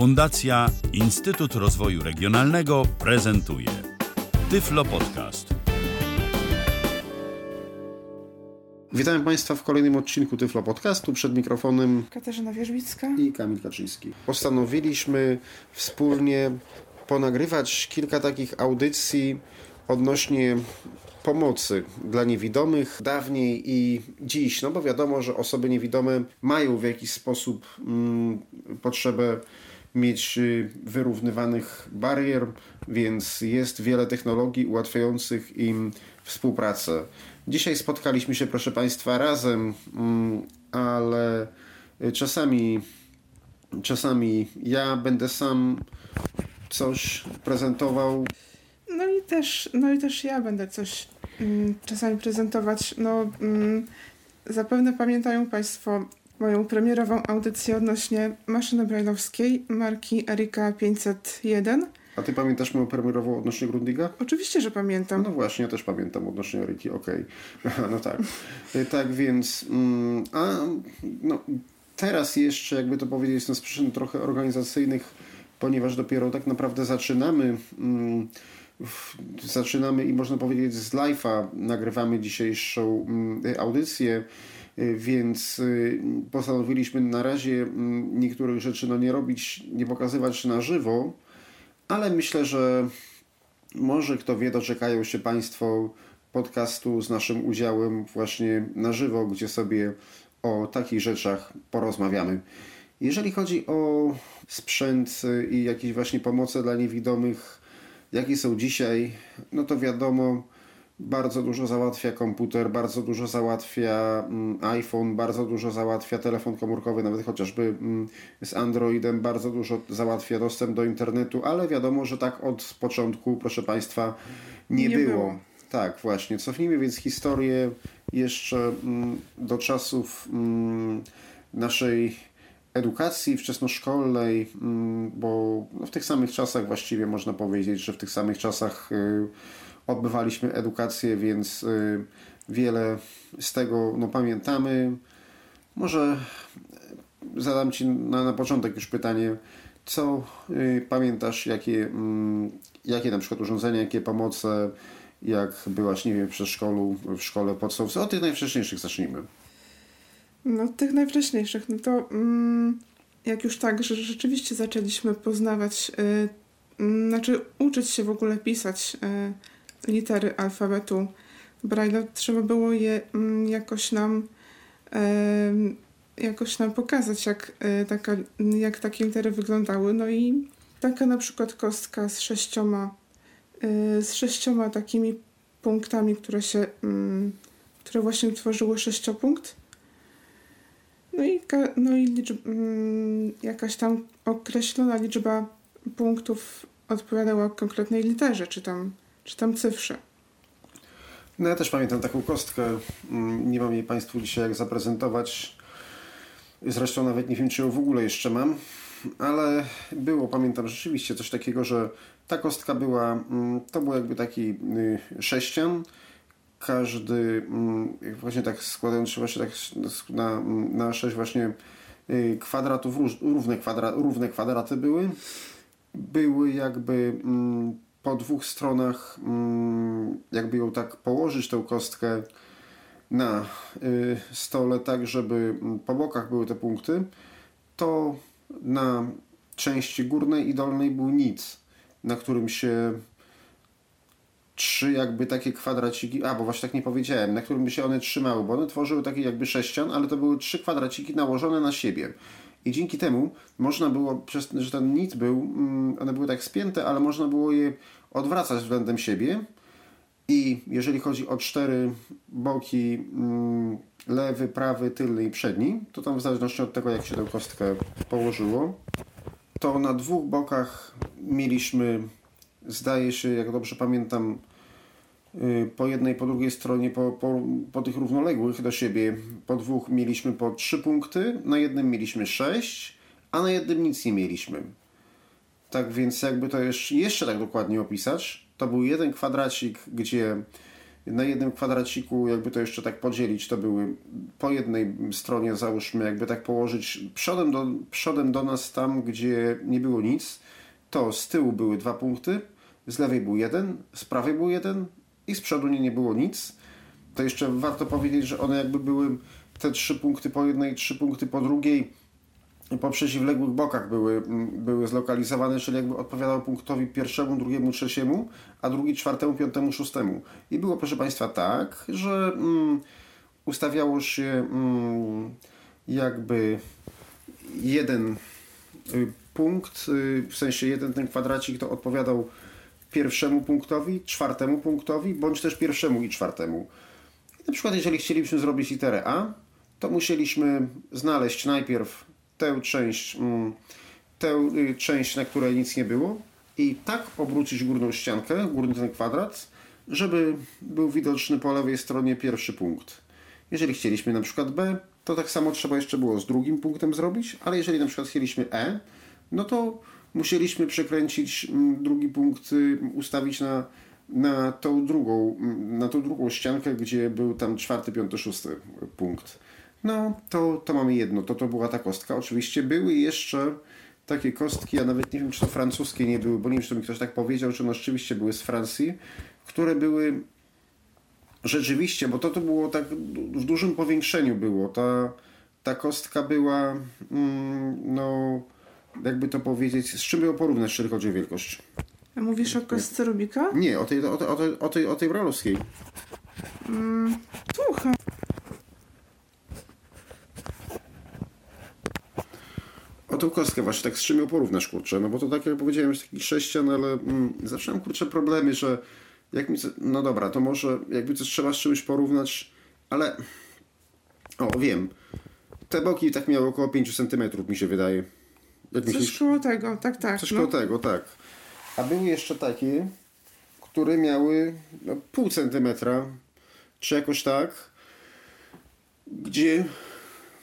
Fundacja Instytut Rozwoju Regionalnego prezentuje Tyflo Podcast. Witamy Państwa w kolejnym odcinku Tyflo Podcastu. Przed mikrofonem Katarzyna Wierzbicka. i Kamil Kaczyński. Postanowiliśmy wspólnie ponagrywać kilka takich audycji odnośnie pomocy dla niewidomych dawniej i dziś. No bo wiadomo, że osoby niewidome mają w jakiś sposób mm, potrzebę mieć y, wyrównywanych barier, więc jest wiele technologii ułatwiających im współpracę. Dzisiaj spotkaliśmy się, proszę Państwa, razem, mm, ale y, czasami, czasami ja będę sam coś prezentował. No i też, no i też ja będę coś mm, czasami prezentować. No, mm, zapewne pamiętają Państwo moją premierową audycję odnośnie maszyny brajlowskiej marki Erika 501. A ty pamiętasz moją premierową odnośnie Grundiga? Oczywiście, że pamiętam. No właśnie, ja też pamiętam odnośnie Eriki, okej. No tak. Y, Tak więc, mm, a no, teraz jeszcze, jakby to powiedzieć, z przyczyn trochę organizacyjnych, ponieważ dopiero tak naprawdę zaczynamy, mm, zaczynamy i można powiedzieć z live'a nagrywamy dzisiejszą mm, audycję, więc y, postanowiliśmy na razie mm, niektórych rzeczy no, nie robić, nie pokazywać na żywo, ale myślę, że może kto wie, doczekają się Państwo podcastu z naszym udziałem właśnie na żywo, gdzie sobie o takich rzeczach porozmawiamy. Jeżeli chodzi o sprzęt y, i jakieś właśnie pomoce dla niewidomych, jakie są dzisiaj, no to wiadomo, bardzo dużo załatwia komputer, bardzo dużo załatwia mm, iPhone, bardzo dużo załatwia telefon komórkowy, nawet chociażby mm, z Androidem, bardzo dużo załatwia dostęp do internetu, ale wiadomo, że tak od początku, proszę Państwa, nie, Nie było. było. Tak, właśnie. Cofnijmy więc historię jeszcze mm, do czasów naszej edukacji wczesnoszkolnej, bo no, w tych samych czasach właściwie można powiedzieć, że w tych samych czasach y, odbywaliśmy edukację, więc y, wiele z tego no, pamiętamy. Może zadam Ci na, na początek już pytanie, co y, pamiętasz, jakie, mm, jakie na przykład urządzenia, jakie pomoce, jak byłaś, nie wiem, w przedszkolu, w szkole podstawowej, od tych najwcześniejszych zacznijmy. No, tych najwcześniejszych, no to mm, jak już tak, że rzeczywiście zaczęliśmy poznawać, y, znaczy uczyć się w ogóle pisać litery alfabetu Braille'a, trzeba było je mm, jakoś nam jakoś nam pokazać, jak, y, taka, jak takie litery wyglądały. No i taka na przykład kostka z sześcioma, y, z sześcioma takimi punktami, które się, mm, które właśnie tworzyły sześciopunkt. No i, no i liczb, mm, jakaś tam określona liczba punktów odpowiadała konkretnej literze, czy tam, czy tam cyfrze. No ja też pamiętam taką kostkę. Mm, Nie mam jej Państwu dzisiaj jak zaprezentować. Zresztą nawet nie wiem, czy ją w ogóle jeszcze mam. Ale było, pamiętam rzeczywiście coś takiego, że ta kostka była, mm, to był jakby taki y, sześcian. Każdy mm, właśnie tak składając się właśnie tak na, na sześć właśnie y, kwadratów, równe, kwadra, równe kwadraty były były jakby po dwóch stronach, mm, jakby ją tak położyć, tę kostkę na y, stole, tak żeby mm, po bokach były te punkty, to na części górnej i dolnej był nic, na którym się trzy jakby takie kwadraciki, a bo właśnie tak nie powiedziałem, na którym by się one trzymały, bo one tworzyły taki jakby sześcian, ale to były trzy kwadraciki nałożone na siebie. I dzięki temu można było, przez że ten nic był, mm, one były tak spięte, ale można było je odwracać względem siebie. I jeżeli chodzi o cztery boki, mm, lewy, prawy, tylny i przedni, to tam w zależności od tego, jak się tę kostkę położyło, to na dwóch bokach mieliśmy, zdaje się, jak dobrze pamiętam, po jednej, po drugiej stronie, po, po, po tych równoległych do siebie, po dwóch mieliśmy po trzy punkty, na jednym mieliśmy sześć, a na jednym nic nie mieliśmy. Tak więc jakby to jeszcze, jeszcze tak dokładnie opisać, to był jeden kwadracik, gdzie na jednym kwadraciku, jakby to jeszcze tak podzielić, to były po jednej stronie, załóżmy, jakby tak położyć przodem do, przodem do nas tam, gdzie nie było nic, to z tyłu były dwa punkty, z lewej był jeden, z prawej był jeden i z przodu nie, nie było nic. To jeszcze warto powiedzieć, że one jakby były te trzy punkty po jednej, trzy punkty po drugiej, po przeciwległych bokach były, były zlokalizowane, czyli jakby odpowiadał punktowi pierwszemu, drugiemu, trzeciemu, a drugi czwartemu, piątemu, szóstemu. I było, proszę Państwa, tak, że mm, ustawiało się mm, jakby jeden y, punkt, y, w sensie jeden ten kwadracik to odpowiadał pierwszemu punktowi, czwartemu punktowi, bądź też pierwszemu i czwartemu. I na przykład, jeżeli chcielibyśmy zrobić literę A, to musieliśmy znaleźć najpierw tę część, mm, tę y, część, na której nic nie było i tak obrócić górną ściankę, górny ten kwadrat, żeby był widoczny po lewej stronie pierwszy punkt. Jeżeli chcieliśmy na przykład B, to tak samo trzeba jeszcze było z drugim punktem zrobić, ale jeżeli na przykład chcieliśmy E, no to musieliśmy przekręcić mm, drugi punkt, y, ustawić na, na, tą drugą, mm, na tą drugą ściankę, gdzie był tam czwarty, piąty, szósty punkt. No, to, to mamy jedno, to to była ta kostka. Oczywiście były jeszcze takie kostki, ja nawet nie wiem, czy to francuskie nie były, bo nie wiem, czy to mi ktoś tak powiedział, czy one rzeczywiście były z Francji, które były rzeczywiście, bo to to było tak w dużym powiększeniu było. Ta, ta kostka była, mm, no, jakby to powiedzieć, z czym ją porównać, jeżeli chodzi o wielkość? A mówisz o kostce Rubika? Nie, o tej, o tej, o tej, o tej, o tej bralowskiej. Mm, słucham. O tą kostkę właśnie, tak z czym ją porównasz, kurczę, no bo to tak jak powiedziałem, jest taki sześcian, ale mm, zawsze mam, kurczę, problemy, że jak mi, no dobra, to może jakby coś trzeba z czymś porównać, ale o, wiem, te boki tak miały około 5 cm, mi się wydaje. Jak Coś myślisz? koło tego, tak, tak. Coś no. koło tego, tak. A były jeszcze takie, które miały no, pół centymetra, czy jakoś tak, gdzie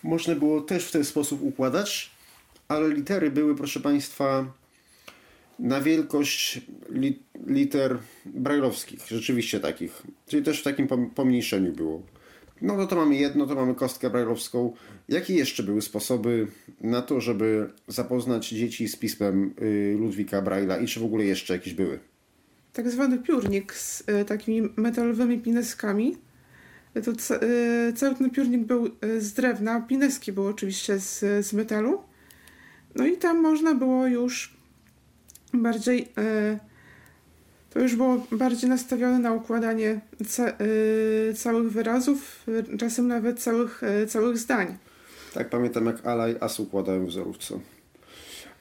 można było też w ten sposób układać, ale litery były, proszę Państwa, na wielkość li, liter brajlowskich, rzeczywiście takich. Czyli też w takim pom- pomniejszeniu było. No to, to mamy jedno, to mamy kostkę brajlowską. Jakie jeszcze były sposoby na to, żeby zapoznać dzieci z pismem y, Ludwika Braille'a i czy w ogóle jeszcze jakieś były? Tak zwany piórnik z y, takimi metalowymi pineskami. To y, cały ten piórnik był z drewna, pineski były oczywiście z, z metalu. No i tam można było już bardziej. To już było bardziej nastawione na układanie ca- y, całych wyrazów, czasem nawet całych, y, całych zdań. Tak, pamiętam jak Ala i As układałem w wzorówce.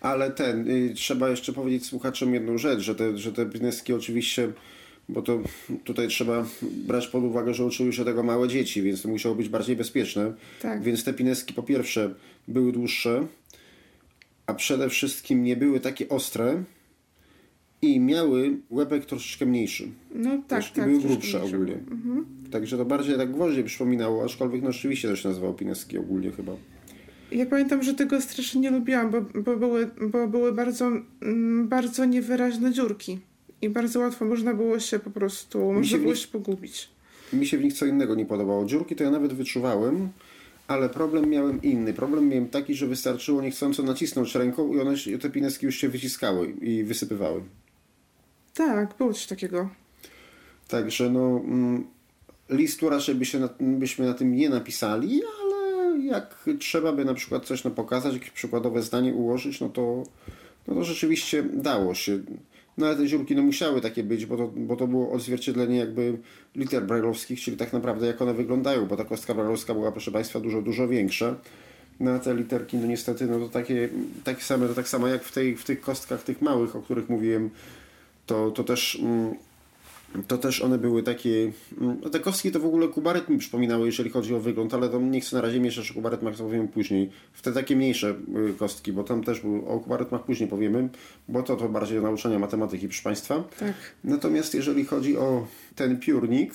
Ale ten, y, trzeba jeszcze powiedzieć słuchaczom jedną rzecz, że te, że te pineski oczywiście, bo to tutaj trzeba brać pod uwagę, że uczyły się tego małe dzieci, więc to musiało być bardziej bezpieczne. Tak. Więc te pineski po pierwsze były dłuższe, a przede wszystkim nie były takie ostre i miały łebek troszeczkę mniejszy. No tak, tak. były grubsze ogólnie. Mhm. Także to bardziej tak gwoździe przypominało, aczkolwiek no rzeczywiście też nazywał pineski ogólnie chyba. Ja pamiętam, że tego strasznie nie lubiłam, bo, bo, były, bo były bardzo, mm, bardzo niewyraźne dziurki. I bardzo łatwo można było się po prostu, można było nich- się pogubić. Mi się w nich co innego nie podobało. Dziurki to ja nawet wyczuwałem, ale problem miałem inny. Problem miałem taki, że wystarczyło niechcąco nacisnąć ręką i one, te pineski już się wyciskały i wysypywały. Tak, było coś takiego. Także no, mm, listu raczej by się na, byśmy na tym nie napisali, ale jak trzeba by na przykład coś no, pokazać, jakieś przykładowe zdanie ułożyć, no to, no to rzeczywiście dało się. No ale te dziurki no, musiały takie być, bo to, bo to było odzwierciedlenie jakby liter brajlowskich, czyli tak naprawdę jak one wyglądają, bo ta kostka brajlowska była, proszę Państwa, dużo, dużo większa. No a te literki, no niestety, no to takie, takie same, to tak samo jak w, tej, w tych kostkach tych małych, o których mówiłem, to, to też mm, to też one były takie. mm, no to w ogóle kubaret mi przypominały, jeżeli chodzi o wygląd, ale to nie chcę na razie mieszać o kubaretmach, to powiemy później. W te takie mniejsze y, kostki, bo tam też był, o kubaretmach później powiemy, bo to to bardziej do nauczania matematyki, proszę Państwa. Tak. Natomiast jeżeli chodzi o ten piórnik,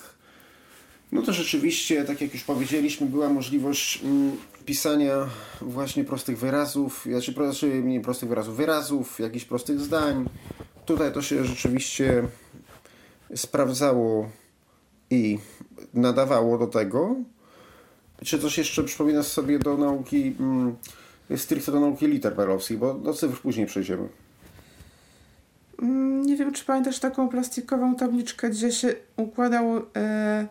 no to rzeczywiście, tak jak już powiedzieliśmy, była możliwość mm, pisania właśnie prostych wyrazów, znaczy, znaczy nie prostych wyrazów, wyrazów, jakichś prostych zdań. Tutaj to się rzeczywiście sprawdzało i nadawało do tego? Czy coś jeszcze przypominasz sobie do nauki, mm, stricte do nauki liter brajlowskich, bo do cyfr później przejdziemy. Mm, Nie wiem, czy pamiętasz taką plastikową tabliczkę, gdzie się układało. E,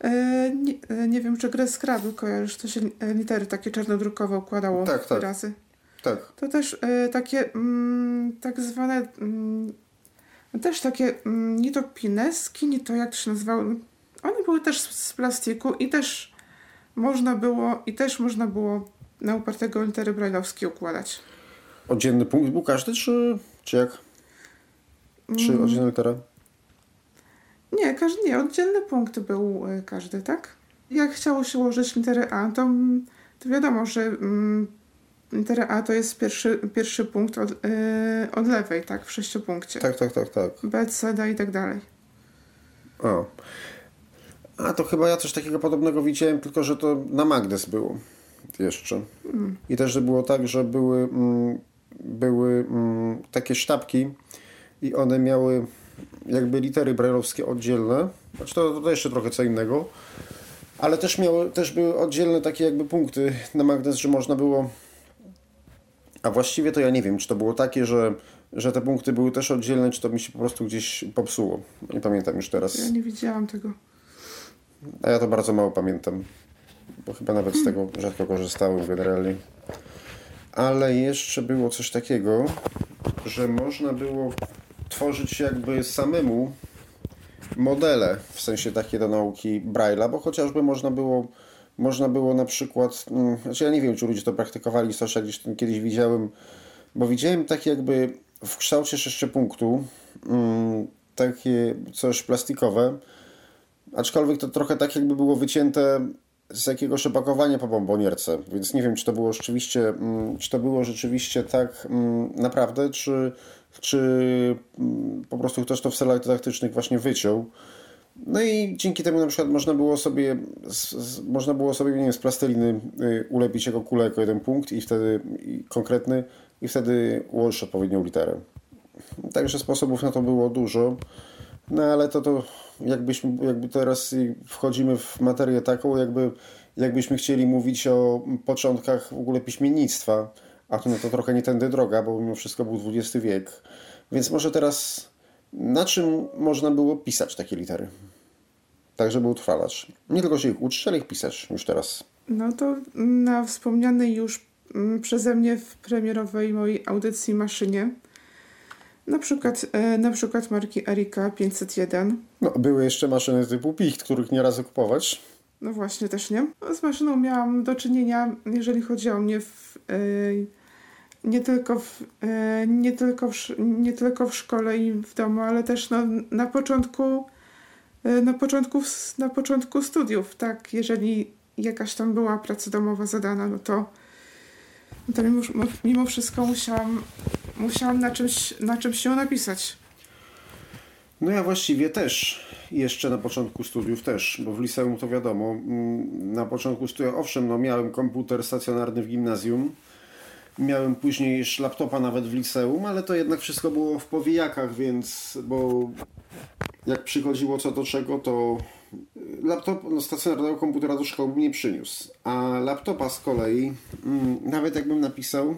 e, nie, e, nie wiem, czy grę Scrabble kojarzysz, to się litery takie czarnodrukowe układało Tak, tak. razy. Tak. To też e, takie mm, tak zwane. Mm, też takie mm, nie to pineski, nie to jak to się nazywało. One były też z, z plastiku i też można było i też można było na upartego litery brajlowskie układać. Oddzielny punkt był każdy, czy, czy jak? Czy Mm. oddzielna litera? Nie, każdy, nie, oddzielny punkt był y, każdy, tak? Jak chciało się ułożyć literę A, to, mm, to wiadomo, że mm, litera A to jest pierwszy, pierwszy punkt od, y, od lewej, tak? W sześciopunkcie. Tak, tak, tak, tak. B, C, D i tak dalej. O. A to chyba ja coś takiego podobnego widziałem, tylko że to na Magdes było jeszcze. I też że było tak, że były, mm, były mm, takie sztabki i one miały jakby litery brajlowskie oddzielne. Znaczy to, to jeszcze trochę co innego. Ale też, miały, też były oddzielne takie jakby punkty na Magdes, że można było a właściwie to ja nie wiem, czy to było takie, że, że te punkty były też oddzielne, czy to mi się po prostu gdzieś popsuło. Nie pamiętam już teraz. Ja nie widziałam tego. A ja to bardzo mało pamiętam, bo chyba nawet z tego rzadko korzystałem generalnie. Ale jeszcze było coś takiego, że można było tworzyć jakby samemu modele, w sensie takie do nauki Braille'a, bo chociażby można było, można było na przykład, mm, znaczy ja nie wiem, czy ludzie to praktykowali, jak gdzieś tam kiedyś widziałem, bo widziałem takie jakby w kształcie sześciopunktu, mm, takie coś plastikowe, Aczkolwiek to trochę tak jakby było wycięte z jakiegoś opakowania po bombonierce, więc nie wiem, czy to było rzeczywiście, mm, czy to było rzeczywiście tak naprawdę, czy, czy po prostu ktoś to w celach dydaktycznych właśnie wyciął. No i dzięki temu na przykład można było sobie, z, z, można było sobie, nie wiem, z plasteliny y, ulepić jako kulę, jako jeden punkt i wtedy i konkretny i wtedy ułożyć odpowiednią literę. Także sposobów na to było dużo. No ale to, to jakbyśmy, jakby teraz wchodzimy w materię taką, jakby, jakbyśmy chcieli mówić o początkach w ogóle piśmiennictwa, a to, no to trochę nie tędy droga, bo mimo wszystko był XX wiek. Więc może teraz na czym można było pisać takie litery? Tak, żeby utrwalać. Nie tylko się ich uczyć, ale ich pisać już teraz. No to na wspomnianej już mm, przeze mnie w premierowej mojej audycji maszynie, na przykład, e, na przykład marki Erika 501, No, były jeszcze maszyny typu Picht, których nie razy kupować. No właśnie, też nie. Z maszyną miałam do czynienia, jeżeli chodzi o mnie, w, e, nie, tylko w, e, nie, tylko w, nie tylko w szkole i w domu, ale też no, na początku e, na początku, na początku studiów, tak, jeżeli jakaś tam była praca domowa zadana, no to, no to mimo, mimo wszystko musiałam, musiałam na czymś, na czymś się napisać. No ja właściwie też, jeszcze na początku studiów też, bo w liceum to wiadomo, mm, na początku studiów, owszem, no miałem komputer stacjonarny w gimnazjum, miałem później już laptopa nawet w liceum, ale to jednak wszystko było w powijakach, więc, bo jak przychodziło co do czego, to laptop, no stacjonarnego komputera do szkoły bym nie przyniósł, a laptopa z kolei, mm, nawet jakbym napisał,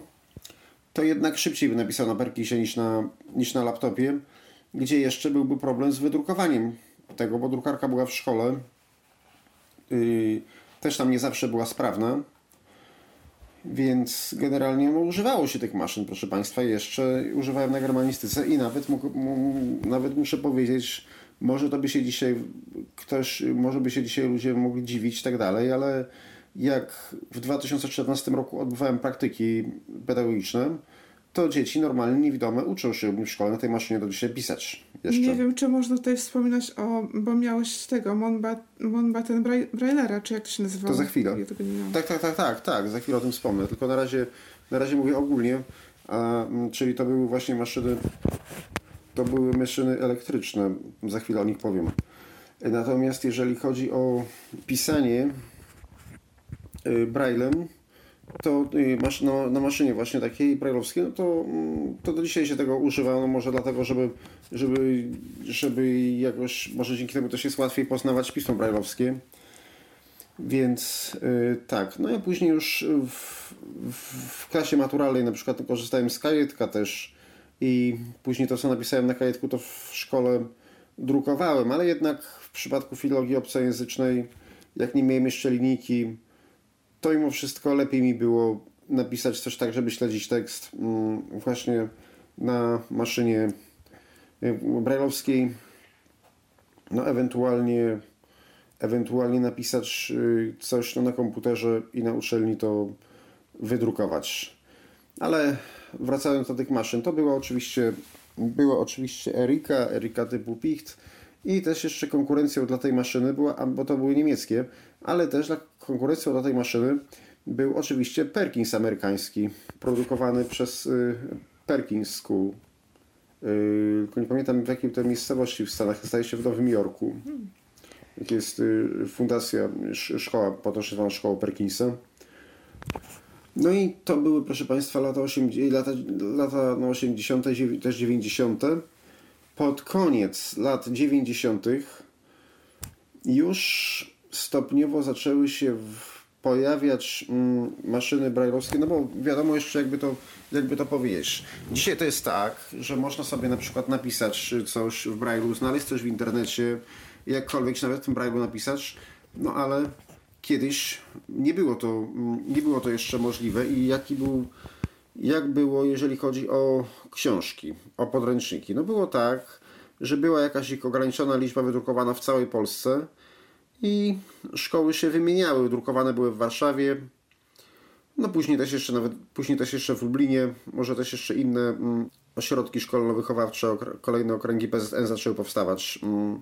to jednak szybciej bym napisał na Perkisie niż na, niż na laptopie, gdzie jeszcze byłby problem z wydrukowaniem tego, bo drukarka była w szkole. Yy, też tam nie zawsze była sprawna. Więc generalnie używało się tych maszyn, proszę Państwa, jeszcze używałem na germanistyce i nawet, mógł, nawet muszę powiedzieć, może to by się dzisiaj ktoś, może by się dzisiaj ludzie mogli dziwić i tak dalej, ale jak w 2014 roku odbywałem praktyki pedagogiczne, to dzieci normalnie niewidome uczą się w szkole na tej maszynie do dzisiaj pisać. Jeszcze. Nie wiem, czy można tutaj wspominać o, bo miałeś tego, Monba- Monbatten Brai- Braillera, czy jak to się nazywało? To za chwilę. Ja. Tak, tak, tak, tak, tak, za chwilę o tym wspomnę. Tylko na razie, na razie mówię ogólnie, a, czyli to były właśnie maszyny, to były maszyny elektryczne, za chwilę o nich powiem. Natomiast jeżeli chodzi o pisanie y, braillem, to y, na, na maszynie właśnie takiej brajlowskiej, no to, mm, to do dzisiaj się tego używa, no może dlatego, żeby, żeby, żeby jakoś, może dzięki temu też jest łatwiej poznawać pismo brajlowskie. Więc y, tak, no ja później już w, w, w klasie maturalnej na przykład korzystałem z kajetka też i później to, co napisałem na kajetku, to w szkole drukowałem, ale jednak w przypadku filologii obcojęzycznej, jak nie miałem jeszcze linijki, to mimo wszystko lepiej mi było napisać coś tak, żeby śledzić tekst mm, właśnie na maszynie y, brajlowskiej, no ewentualnie ewentualnie napisać y, coś no, na komputerze i na uczelni to wydrukować. Ale wracając do tych maszyn, to była oczywiście, była oczywiście Erika, Erika typu Picht i też jeszcze konkurencją dla tej maszyny była, bo to były niemieckie, ale też dla konkurencją dla tej maszyny był oczywiście Perkins amerykański, produkowany przez y, Perkins School. Y, tylko nie pamiętam w jakiej to miejscowości w Stanach, zdaje się w Nowym Jorku. jest y, fundacja, szkoła, potocznie zwana szkoła Perkinsa. No i to były, proszę Państwa, lata, 80, lata, lata no 80., też 90. Pod koniec lat 90. już stopniowo zaczęły się pojawiać mm, maszyny brajlowskie, no bo wiadomo jeszcze jakby to, jakby to powiedzieć. Dzisiaj to jest tak, że można sobie na przykład napisać coś w brajlu, znaleźć coś w internecie, jakkolwiek nawet w tym brajlu napisać, no ale kiedyś nie było to, nie było to jeszcze możliwe i jaki był, jak było, jeżeli chodzi o książki, o podręczniki. No było tak, że była jakaś ich ograniczona liczba wydrukowana w całej Polsce i szkoły się wymieniały. Drukowane były w Warszawie, no później też jeszcze nawet, później też jeszcze w Lublinie, może też jeszcze inne mm, ośrodki szkolno-wychowawcze, kolejne okręgi PZN zaczęły powstawać. Mm,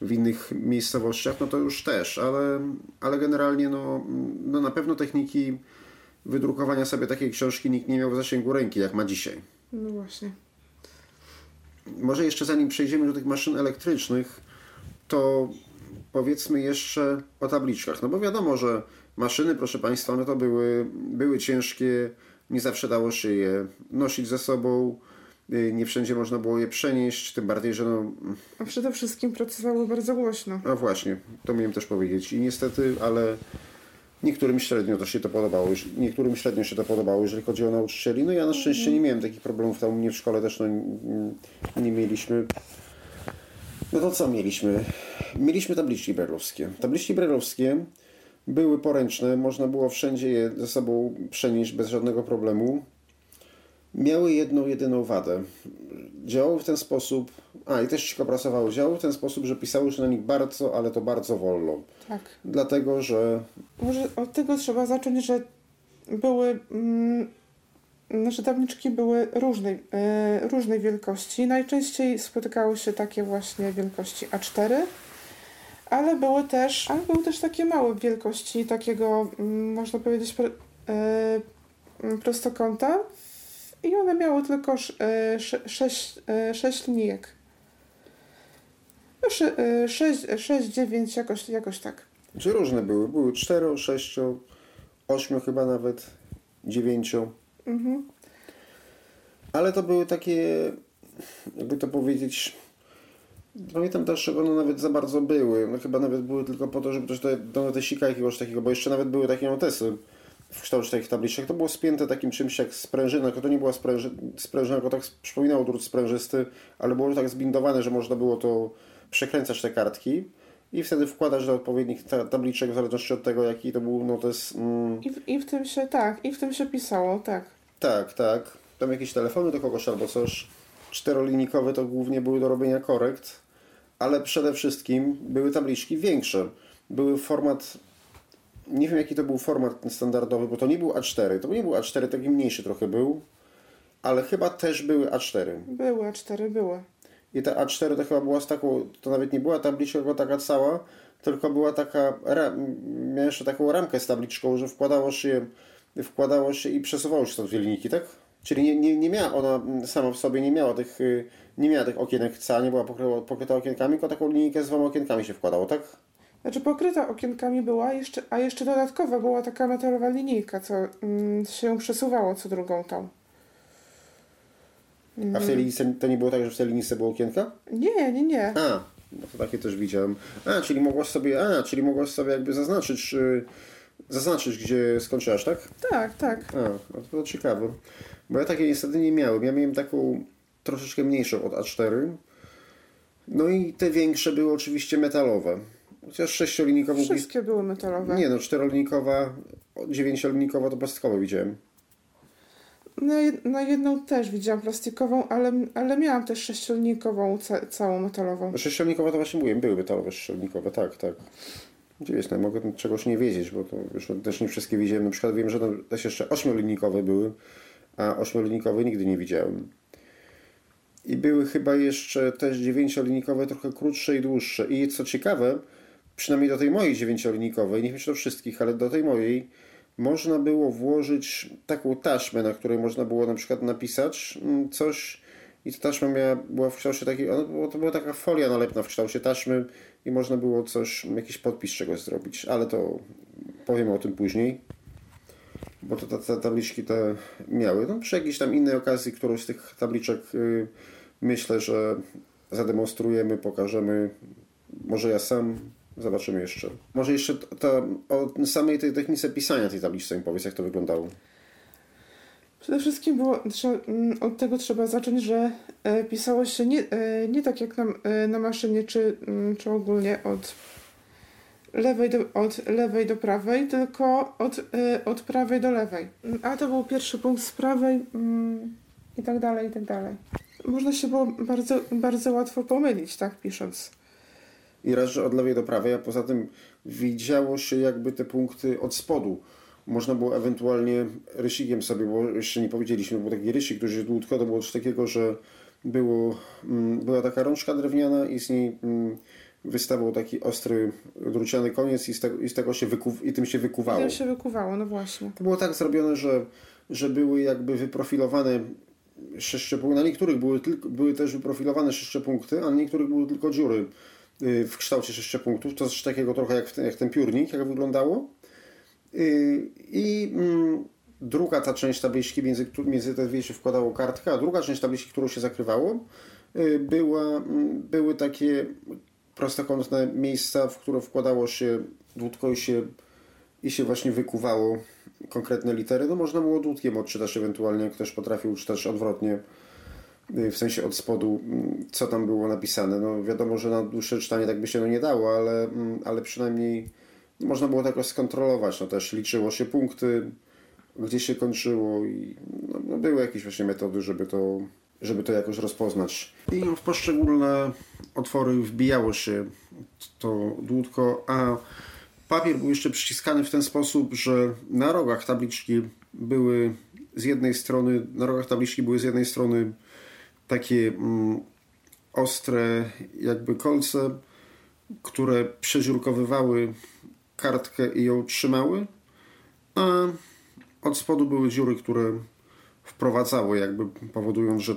w innych miejscowościach, no to już też, ale, ale generalnie no, no na pewno techniki wydrukowania sobie takiej książki nikt nie miał w zasięgu ręki, jak ma dzisiaj. No właśnie. Może jeszcze zanim przejdziemy do tych maszyn elektrycznych, to powiedzmy jeszcze o tabliczkach. No bo wiadomo, że maszyny, proszę Państwa, no to były, były ciężkie, nie zawsze dało się je nosić ze sobą Y, nie wszędzie można było je przenieść, tym bardziej, że no... A przede wszystkim pracowały bardzo głośno. No właśnie, to miałem też powiedzieć. I niestety, ale niektórym średnio to się to podobało, niektórym średnio się to podobało, jeżeli chodzi o nauczycieli. No ja na szczęście nie miałem takich problemów, tam u mnie w szkole też no, nie mieliśmy. No to co mieliśmy? Mieliśmy tabliczki brajlowskie. Tabliczki brajlowskie były poręczne, można było wszędzie je ze sobą przenieść bez żadnego problemu miały jedną, jedyną wadę. Działały w ten sposób, a i też cicho pracowały, działały w ten sposób, że pisały się na nich bardzo, ale to bardzo wolno. Tak. Dlatego, że... Może od tego trzeba zacząć, że były... Mm, nasze tabliczki były różnej, yy, różnej wielkości. Najczęściej spotykały się takie właśnie wielkości A4, ale były też, ale były też takie małe wielkości, takiego, mm, można powiedzieć, yy, prostokąta i one miały tylko 6 e, linijek. No, 6, 9, e, jakoś, jakoś tak. Czy różne były? Były 4, 6, 8 chyba nawet, 9. Mhm. Ale to były takie, jakby to powiedzieć, pamiętam też, że one nawet za bardzo były. No chyba nawet były tylko po to, żeby też do, do notesika jakiegoś takiego, bo jeszcze nawet były takie notesy w kształcie takich tabliczek. To było spięte takim czymś jak sprężyna, tylko to nie była spręży, sprężyna, tylko tak przypominało drut sprężysty, ale było tak zbindowane, że można było to przekręcać te kartki i wtedy wkładać do odpowiednich tabliczek w zależności od tego, jaki to był notes. Mm. I, w, I w tym się, tak, i w tym się pisało, tak. Tak, tak. Tam jakieś telefony do kogoś albo coś. Czterolinikowe to głównie były do robienia korekt, ale przede wszystkim były tabliczki większe. Były format nie wiem jaki to był format standardowy, bo to nie był A4. To nie był A4, taki mniejszy trochę był, ale chyba też były A4. Były A4, były. I ta A4 to chyba była z taką, to nawet nie była tabliczka tylko taka cała, tylko była taka, miała jeszcze taką ramkę z tabliczką, że wkładało się, wkładało się i przesuwało się te dwie linijki, tak? Czyli nie, nie, nie miała ona sama w sobie, nie miała tych, nie miała tych okienek cała, nie była pokryta, pokryta okienkami, tylko taką linijkę z dwoma okienkami się wkładało, tak? Znaczy pokryta okienkami była, jeszcze, a jeszcze dodatkowo była taka metalowa linijka, co mm, się przesuwało co drugą tą. A w tej linijce to nie było tak, że w tej linijce było okienka? Nie, nie, nie. A, no to takie też widziałem. A, czyli mogłaś sobie, a, czyli mogłaś sobie jakby zaznaczyć, y, zaznaczyć, gdzie skończyłaś, tak? Tak, tak. A, no to, ciekawe. Bo ja takiej niestety nie miałem. Ja miałem taką troszeczkę mniejszą od A4. No i te większe były oczywiście metalowe. Chociaż sześciolinikową... Wszystkie były metalowe. Nie no, czterolinikowa, dziewięciolinikowa to plastikowo widziałem. Na, jed- na jedną też widziałam plastikową, ale, ale miałam też sześciolnikową ca- całą metalową. No sześciolnikowe to właśnie mówiłem, były metalowe sześciolnikowe, tak, tak. Wiesz, no, mogę czegoś nie wiedzieć, bo to już też nie wszystkie widziałem. Na przykład wiem, że tam też jeszcze ośmiolinikowe były, a ośmiolinikowe nigdy nie widziałem. I były chyba jeszcze też dziewięciolinikowe, trochę krótsze i dłuższe. I co ciekawe, przynajmniej do tej mojej dziewięciolinikowej, nie wiem czy do wszystkich, ale do tej mojej, można było włożyć taką taśmę, na której można było na przykład napisać mm, coś i ta taśma miała, była w kształcie takiej, ona, to była taka folia nalepna w kształcie taśmy i można było coś, jakiś podpis czegoś zrobić, ale to powiem o tym później, bo to te, te tabliczki te miały. No, przy jakiejś tam innej okazji, którąś z tych tabliczek y, myślę, że zademonstrujemy, pokażemy, może ja sam, zobaczymy jeszcze. Może jeszcze ta, o samej tej technice pisania tej tabliczce mi powiedz, jak to wyglądało. Przede wszystkim było, mm, od tego trzeba zacząć, że e, pisało się nie, e, nie tak jak na, e, na maszynie, czy, mm, czy ogólnie od lewej, do, od lewej do prawej, tylko od, od prawej do lewej. A to był pierwszy punkt z prawej mm, i tak dalej, i tak dalej. Można się było bardzo, bardzo łatwo pomylić, tak pisząc. I raz, że od lewej do prawej, a poza tym widziało się jakby te punkty od spodu. Można było ewentualnie rysikiem sobie, bo jeszcze nie powiedzieliśmy, był taki rysik, który jest dłutko, to było coś takiego, że było, mm, była taka rączka drewniana i z niej mm, wystawał taki ostry, druciany koniec i z tego, i z tego się wyku, i tym się wykuwało. Potem się wykuwało, no właśnie. To było tak zrobione, że, że były jakby wyprofilowane sześciopunkty. Na niektórych były, tylko, były też wyprofilowane sześciopunkty, a na niektórych były tylko dziury y, w kształcie sześciopunktów. To coś takiego trochę jak, w ten- jak ten piórnik, jak wyglądało. Y, I mm, druga ta część tabliczki, między, między te dwie się wkładało kartkę, a druga część tabliczki, którą się zakrywało, y, była, mm, były takie prostokątne miejsca, w które wkładało się dłutko i się i się właśnie wykuwało konkretne litery. No można było dłutkiem odczytać ewentualnie, jak ktoś potrafił czytać odwrotnie, y, w sensie od spodu, mm, co tam było napisane. No wiadomo, że na dłuższe czytanie tak by się no nie dało, ale, ale przynajmniej można było tak skontrolować. No też liczyło się punkty, gdzie się kończyło i no, no były jakieś właśnie metody, żeby to, żeby to jakoś rozpoznać. I w poszczególne otwory wbijało się to dłutko, a Papier był jeszcze przyciskany w ten sposób, że na rogach tabliczki były z jednej strony, na rogach tabliczki były z jednej strony takie mm, ostre jakby kolce, które przeziurkowywały kartkę i ją trzymały, a od spodu były dziury, które wprowadzały, jakby powodując, że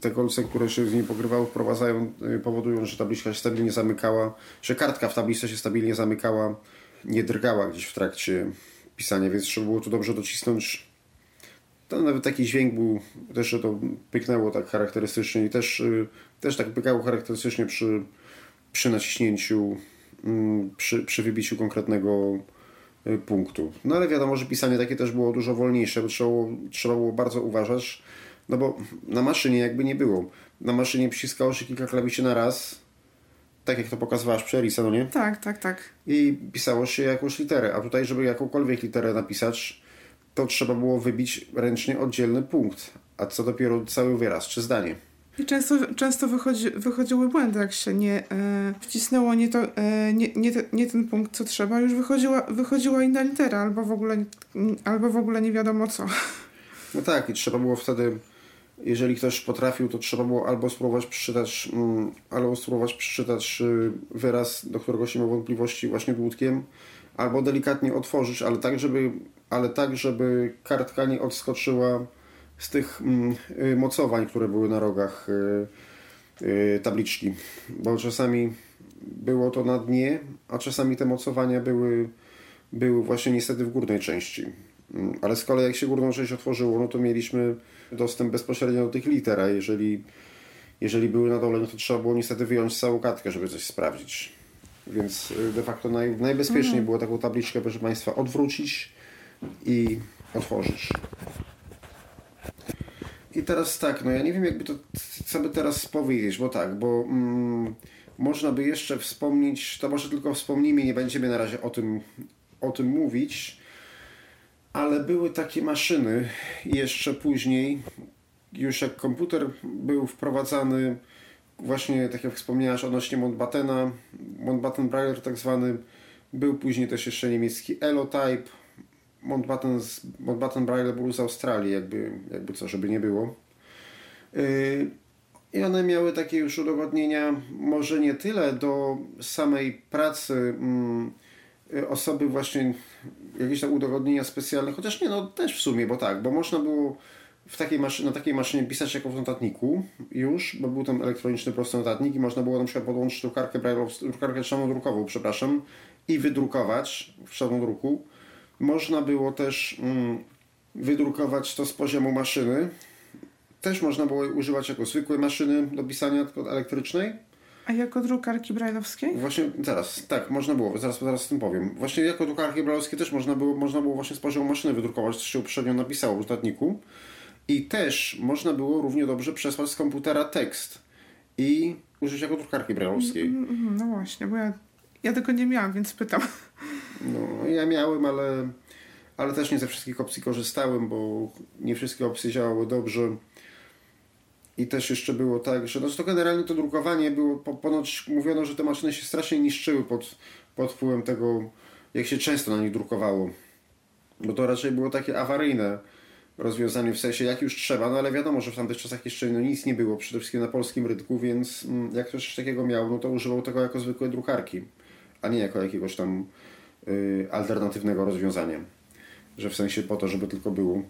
te kolce, które się z niej pokrywały, wprowadzają, y, powodują, że tabliczka się stabilnie zamykała, że kartka w tabliczce się stabilnie zamykała, nie drgała gdzieś w trakcie pisania, więc trzeba było tu dobrze docisnąć. To nawet taki dźwięk był, też że to pyknęło tak charakterystycznie i też, y, też tak pykało charakterystycznie przy, przy naciśnięciu, przy, przy wybiciu konkretnego y, punktu. No ale wiadomo, że pisanie takie też było dużo wolniejsze, bo trzeba, było- trzeba było bardzo uważać, no bo na maszynie jakby nie było. Na maszynie przyciskało się kilka klawiszy na raz, tak jak to pokazywałaś przy Elisa, no nie? Tak, tak, tak. I pisało się jakąś literę, a tutaj, żeby jakąkolwiek literę napisać, to trzeba było wybić ręcznie oddzielny punkt, a co dopiero cały wyraz czy zdanie. I często, często wychodzi, wychodziły błędy, jak się nie e, wcisnęło nie, to, e, nie, nie, te, nie ten punkt, co trzeba, już wychodziła, wychodziła inna litera, albo w ogóle, albo w ogóle nie wiadomo co. No tak, i trzeba było wtedy, jeżeli ktoś potrafił, to trzeba było albo spróbować przeczytać, mm, albo spróbować przeczytać y, wyraz, do którego się ma wątpliwości właśnie dłutkiem, albo delikatnie otworzyć, ale tak, żeby, ale tak, żeby kartka nie odskoczyła z tych mm, y, mocowań, które były na rogach y, y, tabliczki. Bo czasami było to na dnie, a czasami te mocowania były, były właśnie niestety w górnej części. Mm, Ale z kolei jak się górną część otworzyło, no to mieliśmy dostęp bezpośrednio do tych liter, a jeżeli, jeżeli były na dole, no to trzeba było niestety wyjąć całą kartkę, żeby coś sprawdzić. Więc de facto naj, najbezpieczniej było taką tabliczkę, proszę Państwa, odwrócić i otworzyć. I teraz tak, no ja nie wiem jakby to, co by teraz powiedzieć, bo tak, bo mm, można by jeszcze wspomnieć, to może tylko wspomnijmy, nie będziemy na razie o tym, o tym mówić, ale były takie maszyny jeszcze później, już jak komputer był wprowadzany, właśnie tak jak wspomniałaś odnośnie Mountbattena, Mountbatten Brailler tak zwany, był później też jeszcze niemiecki Elotype, Mountbatten, z- Mountbatten Braille był z Australii, jakby, jakby co, żeby nie było. Yy, I one miały takie już udogodnienia, może nie tyle do samej pracy mm, y, osoby właśnie, jakieś tam udogodnienia specjalne, chociaż nie, no też w sumie, bo tak, bo można było w takiej maszy- na takiej maszynie pisać jako w notatniku już, bo był tam elektroniczny prosty notatnik i można było na przykład podłączyć drukarkę drukarkę czarnodrukową, przepraszam, i wydrukować w czarnodruku. Można było też mm, wydrukować to z poziomu maszyny. Też można było używać jako zwykłej maszyny do pisania, elektrycznej. A jako drukarki brajlowskiej? Właśnie zaraz, tak, można było, zaraz, zaraz o tym powiem. Właśnie jako drukarki brajlowskie też można było, można było właśnie z poziomu maszyny wydrukować, co się uprzednio napisało w notatniku. I też można było równie dobrze przesłać z komputera tekst i użyć jako drukarki brajlowskiej. Mhm, No właśnie, bo ja, ja tego nie miałam, więc pytam. No, ja miałem, ale, ale też nie ze wszystkich opcji korzystałem, bo nie wszystkie opcje działały dobrze. I też jeszcze było tak, że no to generalnie to drukowanie było, po- ponoć mówiono, że te maszyny się strasznie niszczyły pod, pod wpływem tego, jak się często na nich drukowało. Bo to raczej było takie awaryjne rozwiązanie, w sensie jak już trzeba, no ale wiadomo, że w tamtych czasach jeszcze no, nic nie było, przede wszystkim na polskim rynku, więc mm, jak ktoś takiego miał, no to używał tego jako zwykłe drukarki, a nie jako jakiegoś tam alternatywnego rozwiązania. Że w sensie po to, żeby tylko było.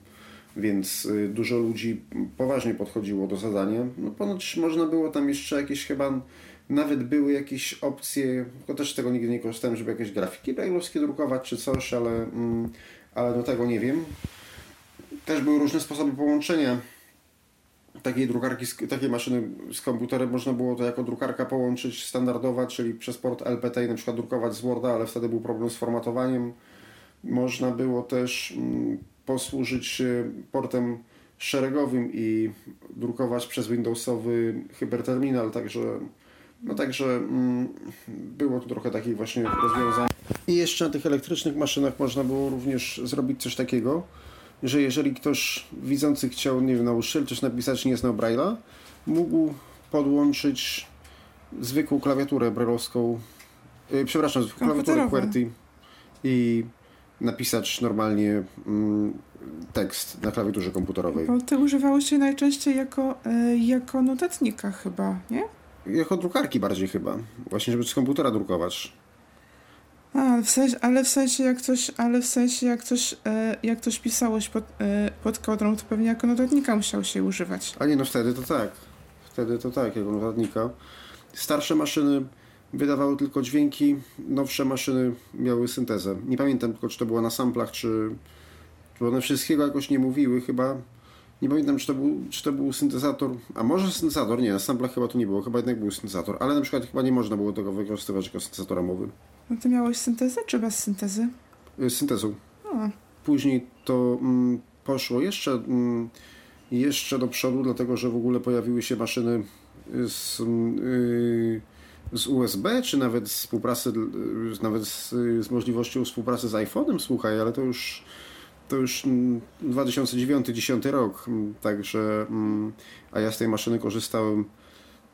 Więc y, dużo ludzi poważnie podchodziło do zadania. No ponoć można było tam jeszcze jakieś chyba, nawet były jakieś opcje, tylko też tego nigdy nie korzystałem, żeby jakieś grafiki brajlowskie drukować czy coś, ale, mm, ale do tego nie wiem. Też były różne sposoby połączenia takiej drukarki, takiej maszyny z komputerem można było to jako drukarka połączyć standardowa, czyli przez port LPT na przykład drukować z Worda, ale wtedy był problem z formatowaniem. Można było też mm, posłużyć się portem szeregowym i drukować przez Windowsowy hyperterminal, także no także mm, było tu trochę takich właśnie rozwiązań. I jeszcze na tych elektrycznych maszynach można było również zrobić coś takiego, że jeżeli ktoś widzący chciał, nie wiem, nauczyciel coś napisać, nie znał Braille'a, mógł podłączyć zwykłą klawiaturę braille'owską, yy, przepraszam, zwykłą klawiaturę. QWERTY i napisać normalnie mm, tekst na klawiaturze komputerowej. Bo ty używały się najczęściej jako, e, jako notatnika chyba, nie? Jako drukarki bardziej chyba. Właśnie, żeby z komputera drukować. A, w sensie, ale w sensie jak coś, ale w sensie jak coś, e, jak coś pisałeś pod, e, pod kodrą, to pewnie jako notatnika musiał się używać. A nie, no wtedy to tak. Wtedy to tak, jako notatnika. Starsze maszyny wydawały tylko dźwięki, nowsze maszyny miały syntezę. Nie pamiętam tylko, czy to było na samplach, czy, czy one wszystkiego jakoś nie mówiły chyba. Nie pamiętam, czy to, był, czy to był syntezator, a może syntezator, nie, na samplach chyba to nie było, chyba jednak był syntezator, ale na przykład chyba nie można było tego wykorzystywać jako syntezatora mowy. No ty miałeś syntezę czy bez syntezy? Y, Z syntezą. O, Później to mm, poszło jeszcze, mm, jeszcze do przodu, dlatego że w ogóle pojawiły się maszyny z, y, z USB, czy nawet z współpracy, y, nawet z, z możliwością współpracy z iPhone'em, słuchaj, ale to już to już mm, 2009-2010 rok, mm, także mm, a ja z tej maszyny korzystałem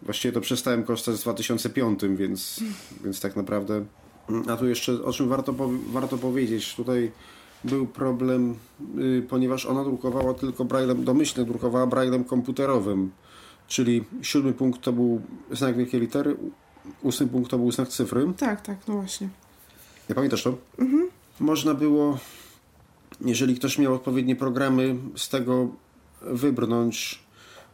właściwie to przestałem korzystać w 2005, więc, więc tak naprawdę a tu jeszcze o czym warto, warto powiedzieć, tutaj był problem, y, ponieważ ona drukowała tylko braillem, domyślnie drukowała braillem komputerowym, czyli siódmy punkt to był znak wielkiej litery, ósmy punkt to był znak cyfry. tak, tak, no właśnie. Nie pamiętasz to? Można było, jeżeli ktoś miał odpowiednie programy, z tego wybrnąć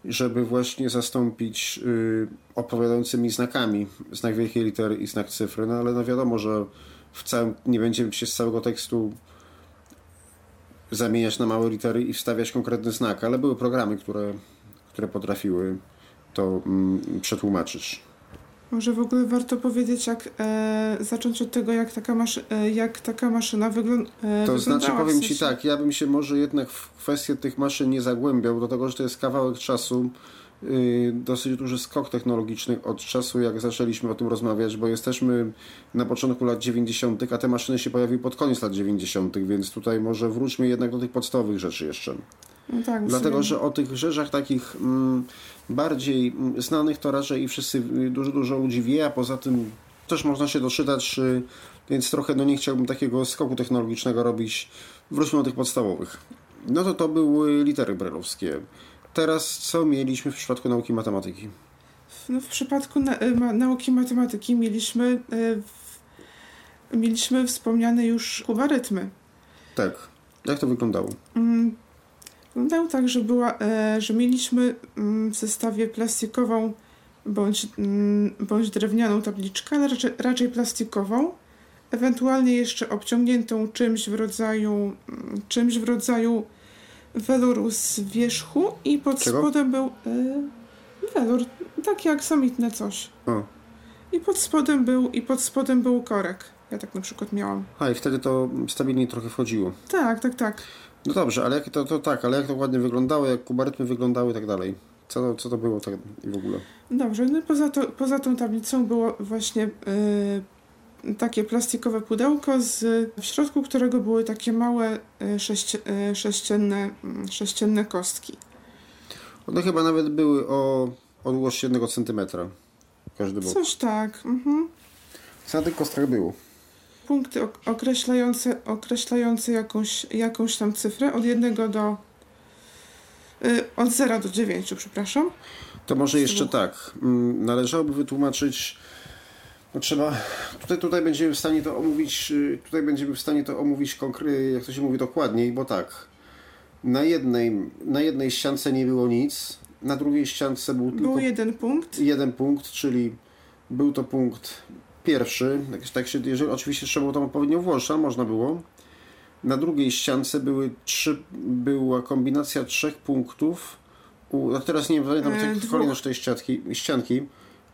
żeby właśnie zastąpić y, opowiadającymi znakami znak wielkiej litery i znak cyfry, no ale no wiadomo, że w całym, nie będziemy się z całego tekstu zamieniać na małe litery i wstawiać konkretny znak, ale były programy, które, które potrafiły to mm, przetłumaczyć. Może w ogóle warto powiedzieć, jak e, zacząć od tego, jak taka, maszy, e, jak taka maszyna wygląda. E, To znaczy, wyglądała, w powiem Ci sensie- tak, ja bym się może jednak w kwestię tych maszyn nie zagłębiał, do tego, że to jest kawałek czasu, yy, dosyć duży skok technologiczny od czasu, jak zaczęliśmy o tym rozmawiać, bo jesteśmy na początku lat 90., a te maszyny się pojawiły pod koniec lat 90., więc tutaj może wróćmy jednak do tych podstawowych rzeczy jeszcze. No tak, Dlatego, że o tych rzeczach takich mm, bardziej mm, znanych to raczej i wszyscy, y, dużo, dużo ludzi wie, a poza tym też można się doczytać, y, więc trochę no nie chciałbym takiego skoku technologicznego robić. Wróćmy do tych podstawowych. No to to były litery brelowskie. Teraz co mieliśmy w przypadku nauki matematyki? No, w przypadku na, e, ma, nauki matematyki mieliśmy, w, mieliśmy wspomniane już kubarytmy. Tak. Jak to wyglądało? Mm, Wyglądało tak, że, była, e, że mieliśmy mm, w zestawie plastikową bądź, mm, bądź drewnianą tabliczkę, ale raczej, raczej plastikową, ewentualnie jeszcze obciągniętą czymś w rodzaju, mm, czymś w rodzaju weluru z wierzchu i pod Czego? spodem był e, welur, takie aksamitne coś. O. I pod spodem był, i pod spodem był korek. Ja tak na przykład miałam. A i wtedy to stabilniej trochę wchodziło. Tak, tak, tak. No dobrze, ale jak to, to tak, ale jak to ładnie wyglądało, jak kubarytmy wyglądały i tak dalej. Co to, co to było tak i w ogóle? Dobrze, no i poza, to, poza tą tablicą było właśnie y, takie plastikowe pudełko, z, w środku którego były takie małe y, szeście, y, sześcienne, mm, sześcienne kostki. One chyba nawet były o odległości jednego centymetra. Każdy bok. Coś tak. Mhm. Co na tych kostkach było? Punkty ok- określające, określające jakąś, jakąś tam cyfrę od jednego do... Y, od 0 do 9, przepraszam. To może jeszcze tak. mm, Należałoby wytłumaczyć. No trzeba. Tutaj, tutaj będziemy w stanie to omówić. y, Tutaj będziemy w stanie to omówić konkretnie, jak to się mówi dokładniej, bo tak. Na jednej, na jednej ściance nie było nic, na drugiej ściance był tylko Był jeden punkt. jeden punkt, czyli był to punkt pierwszy. Tak, się, jeżeli, oczywiście trzeba było tam odpowiednio włożyć, ale można było. Na drugiej ściance były trzy, była kombinacja trzech punktów. U, no teraz nie pamiętam E, dwóch. kolejność tej ścianki, ścianki,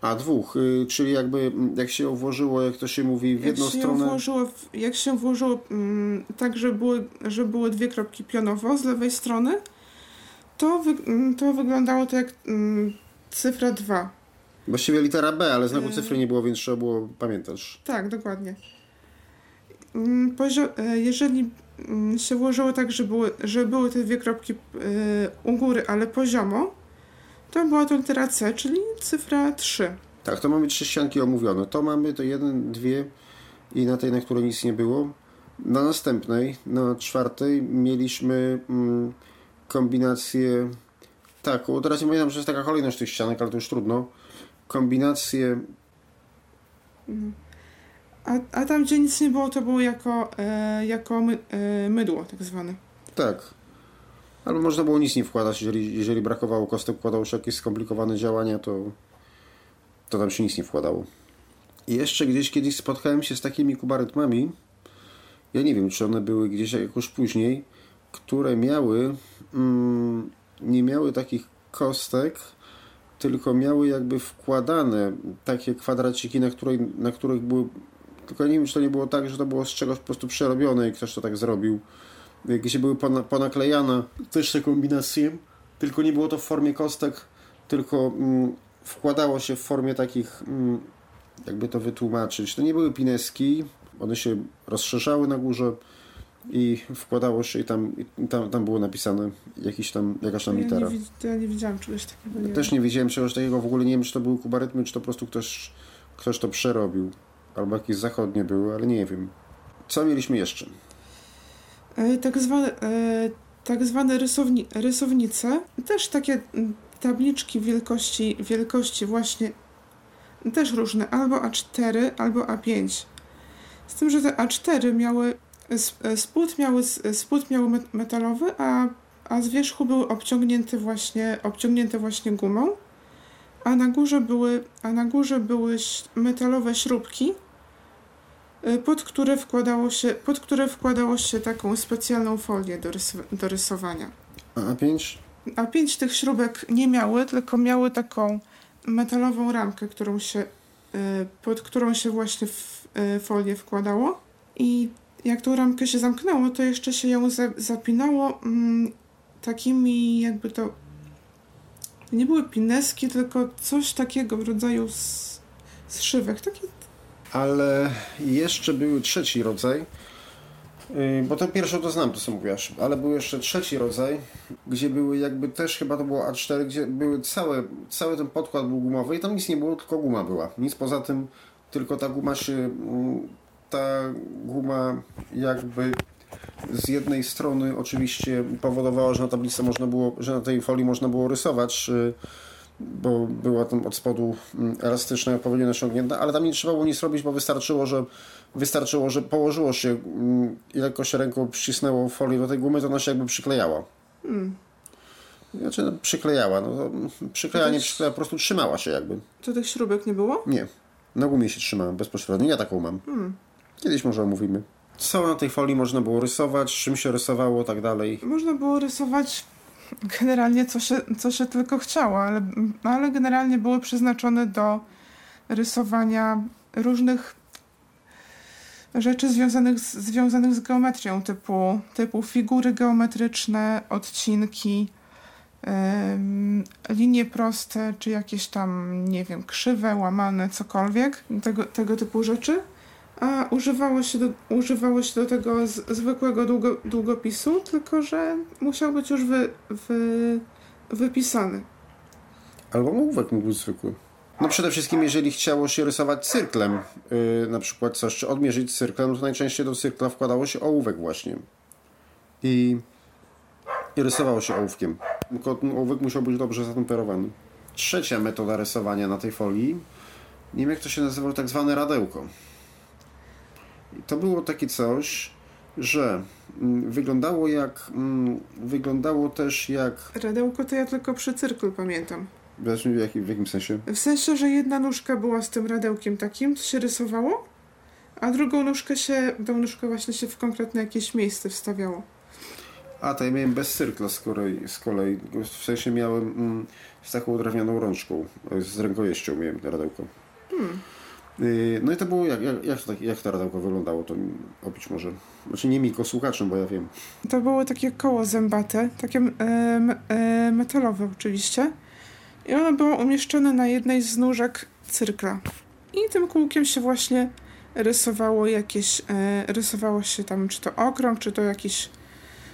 a dwóch, y, czyli jakby mm, jak się włożyło, jak to się mówi, w Jak jedną się, stronę. włożyło, jak się włożyło mm, tak, że były, że były dwie kropki pionowo z lewej strony, to, wy, mm, to wyglądało to jak mm, cyfra 2. Właściwie litera B, ale znaku E. cyfry nie było, więc trzeba było pamiętać. Tak, dokładnie. Mm, e, jeżeli mm, się włożyło tak, że były, że były te dwie kropki e, u góry, ale poziomo, to była to litera C, czyli cyfra 3. Tak, to mamy trzy ścianki omówione. To mamy to jeden, dwie i na tej, na której nic nie było. Na następnej, na czwartej mieliśmy mm, kombinację taką, teraz nie pamiętam, że jest taka kolejność tych ścianek, ale to już trudno. Kombinację, A, a tam, gdzie nic nie było, to było jako, e, jako my, e, mydło tak zwane. tak. Albo można było nic nie wkładać, jeżeli, jeżeli brakowało kostek, wkładało się jakieś skomplikowane działania, to, to tam się nic nie wkładało. I jeszcze gdzieś kiedyś spotkałem się z takimi kubarytmami, ja nie wiem, czy one były gdzieś jakoś później, które miały, mm, nie miały takich kostek, tylko miały jakby wkładane takie kwadraciki, na, której, na których były, tylko nie wiem, czy to nie było tak, że to było z czegoś po prostu przerobione i ktoś to tak zrobił, gdzie były pona, ponaklejane. Też te kombinacje, tylko nie było to w formie kostek, tylko mm, wkładało się w formie takich, mm, jakby to wytłumaczyć, to nie były pineski, one się rozszerzały na górze i wkładało się i tam, i tam, tam było napisane jakiś tam, jakaś tam Ja litera. nie, ja nie widziałam czegoś takiego. Nie Też nie wiedziałem czegoś takiego, w ogóle nie wiem, czy to były kubarytmy, czy to po prostu ktoś, ktoś to przerobił. Albo jakieś zachodnie były, ale nie wiem. Co mieliśmy jeszcze? E, Tak zwane, e, tak zwane rysowni, rysownice, też takie mm, tabliczki wielkości, wielkości właśnie też różne, albo A4, albo A5. Z tym, że te A4 miały, spód miały, s- spód miały met- metalowy, a a z wierzchu były obciągnięte właśnie, obciągnięte właśnie gumą, a na górze były, a na górze były metalowe śrubki, y, pod które wkładało się, pod które wkładało się taką specjalną folię do, rys- do rysowania. A A5? A pięć tych śrubek nie miały, tylko miały taką metalową ramkę, którą się, y, pod którą się właśnie y, folię wkładało. I jak tą ramkę się zamknęło, to jeszcze się ją za, zapinało mm, takimi jakby to nie były pineski, tylko coś takiego w rodzaju z, zszywek. Taki, Ale jeszcze był trzeci rodzaj, yy, bo to pierwszą to znam, to co mówiłaś, ale był jeszcze trzeci rodzaj, gdzie były jakby też, chyba to było A4, gdzie były całe, cały ten podkład był gumowy i tam nic nie było, tylko guma była. Nic poza tym, tylko ta guma się, mm, ta guma jakby z jednej strony oczywiście powodowała, że na tablicy można było, że na tej folii można było rysować, yy, bo była tam od spodu mm, elastyczna, odpowiednio naciągnięta, ale tam nie trzeba było nic robić, bo wystarczyło, że wystarczyło, że położyło się mm, i lekko się ręką przycisnęło folię do tej gumy, to ona się jakby przyklejała. hmm, Znaczy no, przyklejała, no to przyklejanie, To też- przyklejała, po prostu trzymała się jakby. to tych śrubek nie było? Nie, na gumie się trzymała bezpośrednio, ja taką mam. Hmm. Kiedyś może omówimy. Co na tej folii można było rysować, czym się rysowało, tak dalej. Można było rysować generalnie co się, co się tylko chciało, ale, ale generalnie były przeznaczone do rysowania różnych rzeczy związanych z, związanych z geometrią, typu, typu figury geometryczne, odcinki, em, linie proste, czy jakieś tam, nie wiem, krzywe, łamane, cokolwiek, tego, tego typu rzeczy. A używało się do, używało się do tego z, zwykłego długo, długopisu, tylko że musiał być już wy, wy, wypisany. Albo ołówek mógł być zwykły. No przede wszystkim, jeżeli chciało się rysować cyrklem, yy, na przykład coś, czy odmierzyć cyrklem, to najczęściej do cyrkla wkładało się ołówek właśnie. I, i rysowało się ołówkiem. Tylko ten ołówek musiał być dobrze zatemperowany. Trzecia metoda rysowania na tej folii, nie wiem jak to się nazywało, tak zwane radełko. To było takie coś, że mm, wyglądało jak, mm, wyglądało też jak, Radełko to ja tylko przy cyrklu pamiętam. w jakim, w jakim sensie? W sensie, że jedna nóżka była z tym radełkiem takim, to się rysowało, a drugą nóżkę się, tą nóżkę właśnie się w konkretne jakieś miejsce wstawiało. A, to ja miałem bez cyrkla z kolei, z kolei. w sensie miałem mm, z taką drewnianą rączką, z rękojeścią miałem radełko. Yy, no i to było, jak, jak, jak, to, tak- jak to radełko wyglądało, to opić może. Znaczy nie mi, słuchaczom, bo ja wiem. To było takie koło zębate, takie metalowe oczywiście. I ono było umieszczone na jednej z nóżek cyrkla. I tym kółkiem się właśnie rysowało jakieś, e, rysowało się tam czy to okrąg, czy to jakiś,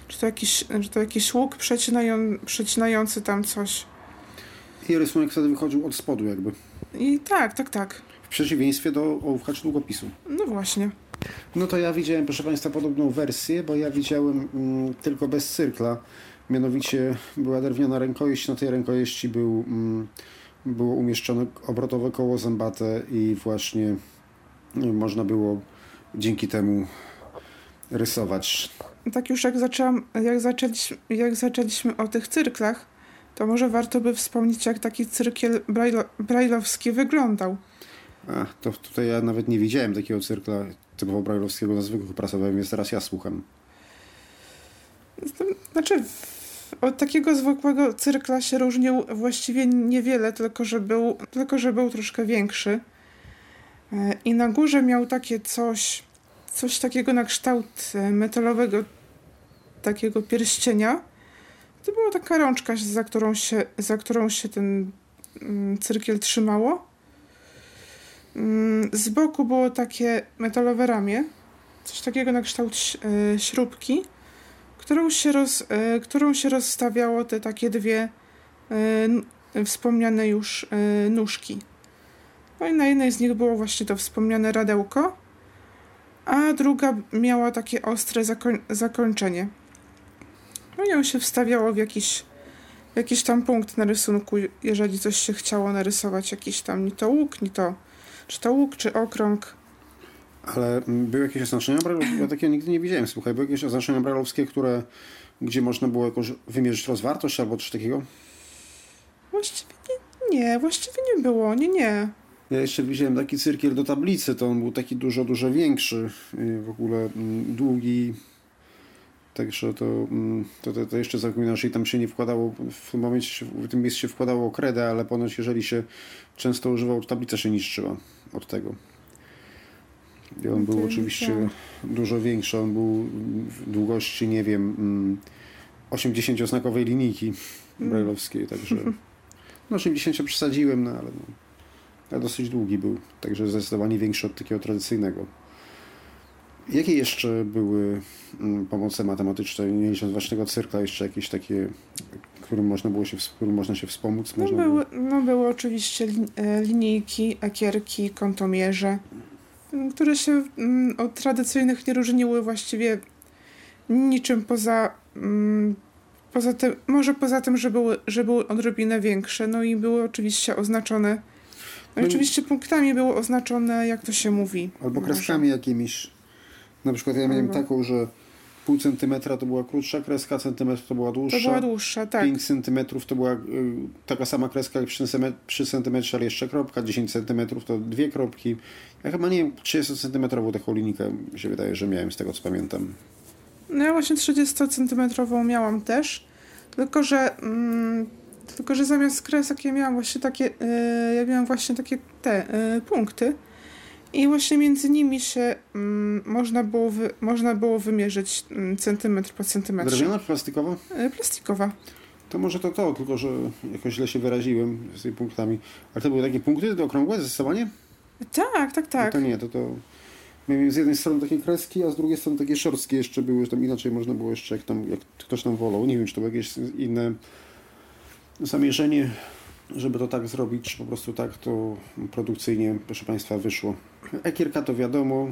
czy to jakiś, czy to jakiś łuk przecinają, przecinający tam coś. I rysunek wtedy wychodził od spodu jakby. I tak, tak, tak. W przeciwieństwie do ołówka czy długopisu. No właśnie. No to ja widziałem, proszę Państwa, podobną wersję, bo ja widziałem mm, tylko bez cyrkla. Mianowicie była drewniana rękojeść, na tej rękojeści był, mm, było umieszczone obrotowe koło zębate i właśnie mm, można było dzięki temu rysować. Tak już jak zaczęłam, jak zaczęliśmy, jak zaczęliśmy o tych cyrklach, to może warto by wspomnieć, jak taki cyrkiel brajlo, brajlowski wyglądał. A, to tutaj ja nawet nie widziałem takiego cyrkla typowo brajlowskiego na zwykłych prasowym, więc teraz ja słucham. Znaczy, od takiego zwykłego cyrkla się różnił właściwie niewiele, tylko że był, tylko że był troszkę większy. E, I na górze miał takie coś, coś takiego na kształt e, metalowego, takiego pierścienia. To była taka rączka, za którą się, za którą się ten mm, cyrkiel trzymało. Mm, Z boku było takie metalowe ramię, coś takiego na kształt e, śrubki którą się, roz, e, którą się rozstawiało te takie dwie e, wspomniane już nóżki. No i na jednej z nich było właśnie to wspomniane radełko, a druga miała takie ostre zakoń, zakończenie. No i ją się wstawiało w jakiś, jakiś tam punkt na rysunku, jeżeli coś się chciało narysować, jakiś tam, ni to łuk, ni to, czy to łuk, czy okrąg. Ale były jakieś oznaczenia brajlowskie? Ja takiego nigdy nie widziałem, słuchaj. Były jakieś oznaczenia brajlowskie, które, gdzie można było jakoś wymierzyć rozwartość albo coś takiego? Właściwie nie, nie, właściwie nie było, nie, nie. Ja jeszcze widziałem taki cyrkiel do tablicy, to on był taki dużo, dużo większy, w ogóle mm, długi, także to, mm, to, to, to jeszcze zapominam, że i tam się nie wkładało, w tym momencie, w tym miejscu się wkładało kredę, ale ponoć jeżeli się często używał, to tablica się niszczyła od tego. I on był oczywiście wiedziałam. dużo większy, on był w długości, nie wiem, mm, 80-znakowej linijki Mm. brajlowskiej, także no 80 przesadziłem, no ale no, ale dosyć długi był, także zdecydowanie większy od takiego tradycyjnego. Jakie jeszcze były mm, pomoce matematyczne, nie licząc własnego cyrkla, jeszcze jakieś takie, którym można było się, którym można się wspomóc? No Można były, no były oczywiście e, linijki, ekierki, kątomierze, m, które się mm, od tradycyjnych nie różniły właściwie niczym poza, mm, poza tym, może poza tym, że były, że były odrobinę większe, no i były oczywiście oznaczone, no No oczywiście punktami było oznaczone, jak to się mówi. Albo kreskami jakimiś. Na przykład ja miałem Albo- taką, że pół centymetra to była krótsza kreska, centymetr to była To dłuższa. była dłuższa, tak. 5 centymetrów to była y, taka sama kreska jak przy, przy centymetrze, ale jeszcze kropka, 10 centymetrów to dwie kropki. Ja chyba nie wiem, 30 centymetrową taką linijkę mi się wydaje, że miałem z tego co pamiętam. No ja właśnie 30-centymetrową miałam też, tylko że, mm, tylko że zamiast kresek ja miałam właśnie takie, y, ja miałam właśnie takie te y, punkty i właśnie między nimi się mm, można, było wy, można było wymierzyć mm, centymetr po centymetrze. Drewniana czy plastikowa? Y, plastikowa. To może to to, tylko że jakoś źle się wyraziłem z tymi punktami. Ale to były takie punkty to okrągłe zdecydowanie? Tak, tak, tak. No to nie, to to... Miałem z jednej strony takie kreski, a z drugiej strony takie szorstkie jeszcze były, że tam inaczej można było jeszcze, jak, tam, jak ktoś tam wolał. Nie wiem, czy to było jakieś inne zamierzenie, żeby to tak zrobić, czy po prostu tak to produkcyjnie, proszę Państwa, wyszło. Ekierka to wiadomo,